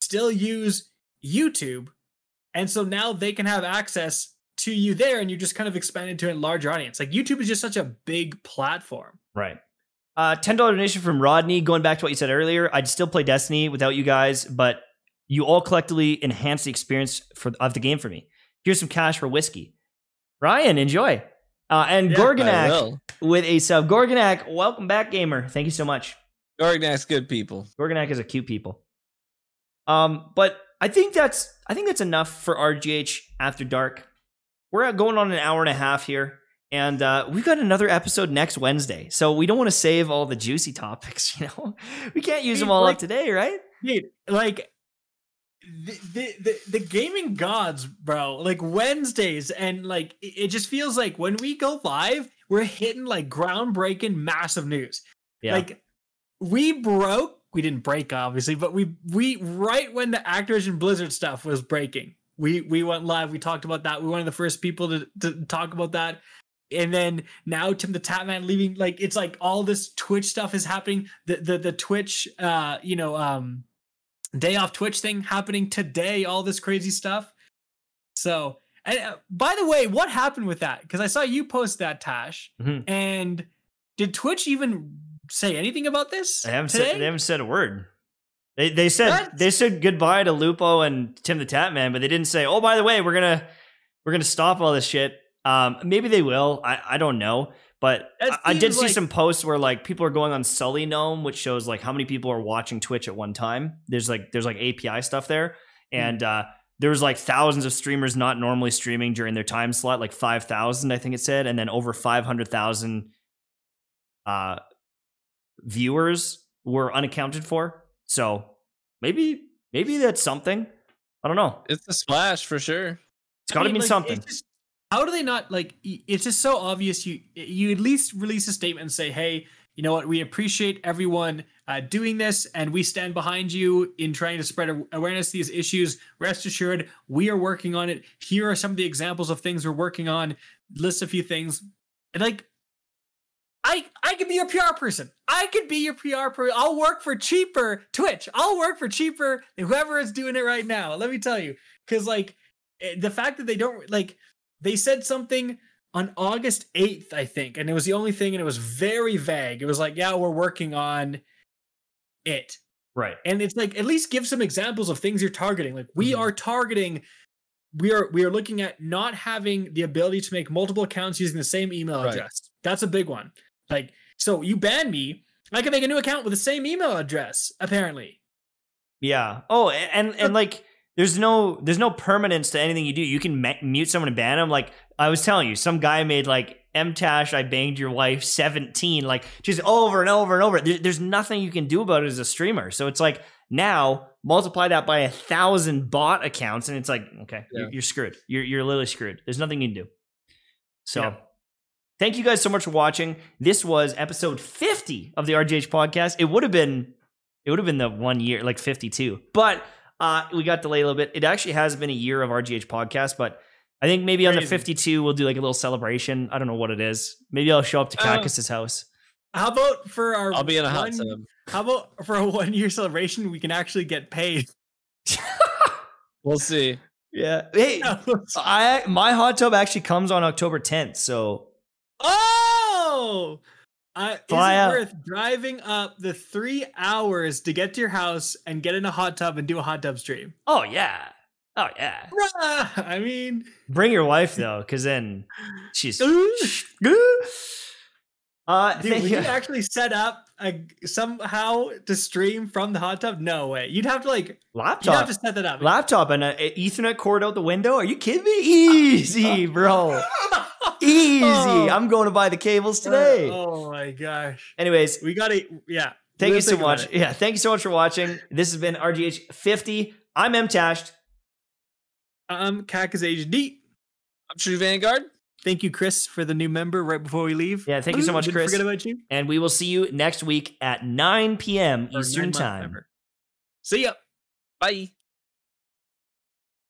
still use YouTube, and so now they can have access to you there, and you just kind of expanded to a larger audience. Like YouTube is just such a big platform. Right. Uh, ten dollar donation from Rodney. Going back to what you said earlier, I'd still play Destiny without you guys, but you all collectively enhance the experience for of the game for me. Here's some cash for whiskey. Ryan, enjoy. Uh, and Yeah, Gorgonak with a sub. Gorgonak, welcome back, gamer. Thank you so much. Gorgnak's good people. Gorgonak is a cute people. Um, but I think that's I think that's enough for RGH after dark. We're going on an hour and a half here, and uh, we've got another episode next Wednesday. So we don't want to save all the juicy topics. You know, we can't use them all like- up today, right? Dude, like the, the the the gaming gods, bro. Like Wednesdays, and like it, it just feels like when we go live, we're hitting like groundbreaking, massive news. Yeah. Like we broke, we didn't break obviously, but we we right when the Activision Blizzard stuff was breaking, we we went live. We talked about that. We were one of the first people to to talk about that. And then now Tim the Tatman leaving, like it's like all this Twitch stuff is happening. The the the Twitch, uh, you know, um, day off Twitch thing happening today, all this crazy stuff. So, and uh, by the way, what happened with that? Because I saw you post that, Tash. Mhm. And did Twitch even say anything about this? They haven't today? said they haven't said a word. They they said What? they said goodbye to Lupo and Tim the Tatman, but they didn't say, oh by the way, we're gonna we're gonna stop all this shit. Um, maybe they will. I, I don't know. But I, I did seems see some posts where like people are going on Sully Gnome, which shows like how many people are watching Twitch at one time. There's like there's like API stuff there, Hmm. and uh, there was like thousands of streamers not normally streaming during their time slot, like five thousand, I think it said, and then over five hundred thousand uh, viewers were unaccounted for. So maybe maybe that's something. I don't know. It's a splash for sure. It's got to I mean, mean like, something. it's just- how do they not like? It's just so obvious. You you at least release a statement and say, "Hey, you know what? We appreciate everyone uh, doing this, and we stand behind you in trying to spread awareness these issues. Rest assured, we are working on it. Here are some of the examples of things we're working on. List a few things, and like." I, I could be your PR person. I could be your PR person. I'll work for cheaper Twitch. I'll work for cheaper than whoever is doing it right now. Let me tell you. Cause like eh, the fact that they don't like they said something on August 8th, I think, and it was the only thing, and it was very vague. It was like, yeah, we're working on it. right. And it's like at least give some examples of things you're targeting. Like we Mhm. are targeting we are we are looking at not having the ability to make multiple accounts using the same email Right. address. That's a big one. Like so you ban me, I can make a new account with the same email address apparently. Yeah. Oh, a- and and like there's no there's no permanence to anything you do. You can ma- mute someone and ban them. Like I was telling you, some guy made like MTash, I banged your wife 17, like just over and over and over. There, there's nothing you can do about it as a streamer. So it's like now multiply that by a thousand bot accounts, and it's like okay, Yeah. you're, you're screwed. You're you're literally screwed. There's nothing you can do. So. Yeah. Thank you guys so much for watching. This was episode 50 of the RGH podcast. It would have been it would have been the one year, like 52. But uh, we got delayed a little bit. It actually has been a year of RGH podcast, but I think maybe on the 52 we'll do like a little celebration. I don't know what it is. Maybe I'll show up to Uh, Cactus's house. How about for our I'll be in a hot one- tub. How about for a one year celebration we can actually get paid? We'll see. Yeah. Hey, I my hot tub actually comes on October 10th, so Oh, uh, is it out. worth driving up the three hours to get to your house and get in a hot tub and do a hot tub stream? oh yeah. Oh yeah. Bruh, I mean, Bring your wife though, because then she's dude, uh would thank you you. actually set up a, somehow to stream from the hot tub? No way. You'd have to like, laptop. you'd have to set that up. laptop and an Ethernet cord out the window. Are you kidding me? Easy, bro. Easy. Oh. I'm going to buy the cables today. Oh my gosh. Anyways, We gotta, yeah. thank we'll you so much. Yeah, thank you so much for watching. This has been RGH 50. I'm M Tashed. I'm Cactus HD. I'm True Vanguard. Thank you, Chris, for the new member right before we leave. Yeah, thank you so much, Chris. Forget about you. And we will see you next week at 9 p.m. Eastern Time. member. See ya. Bye.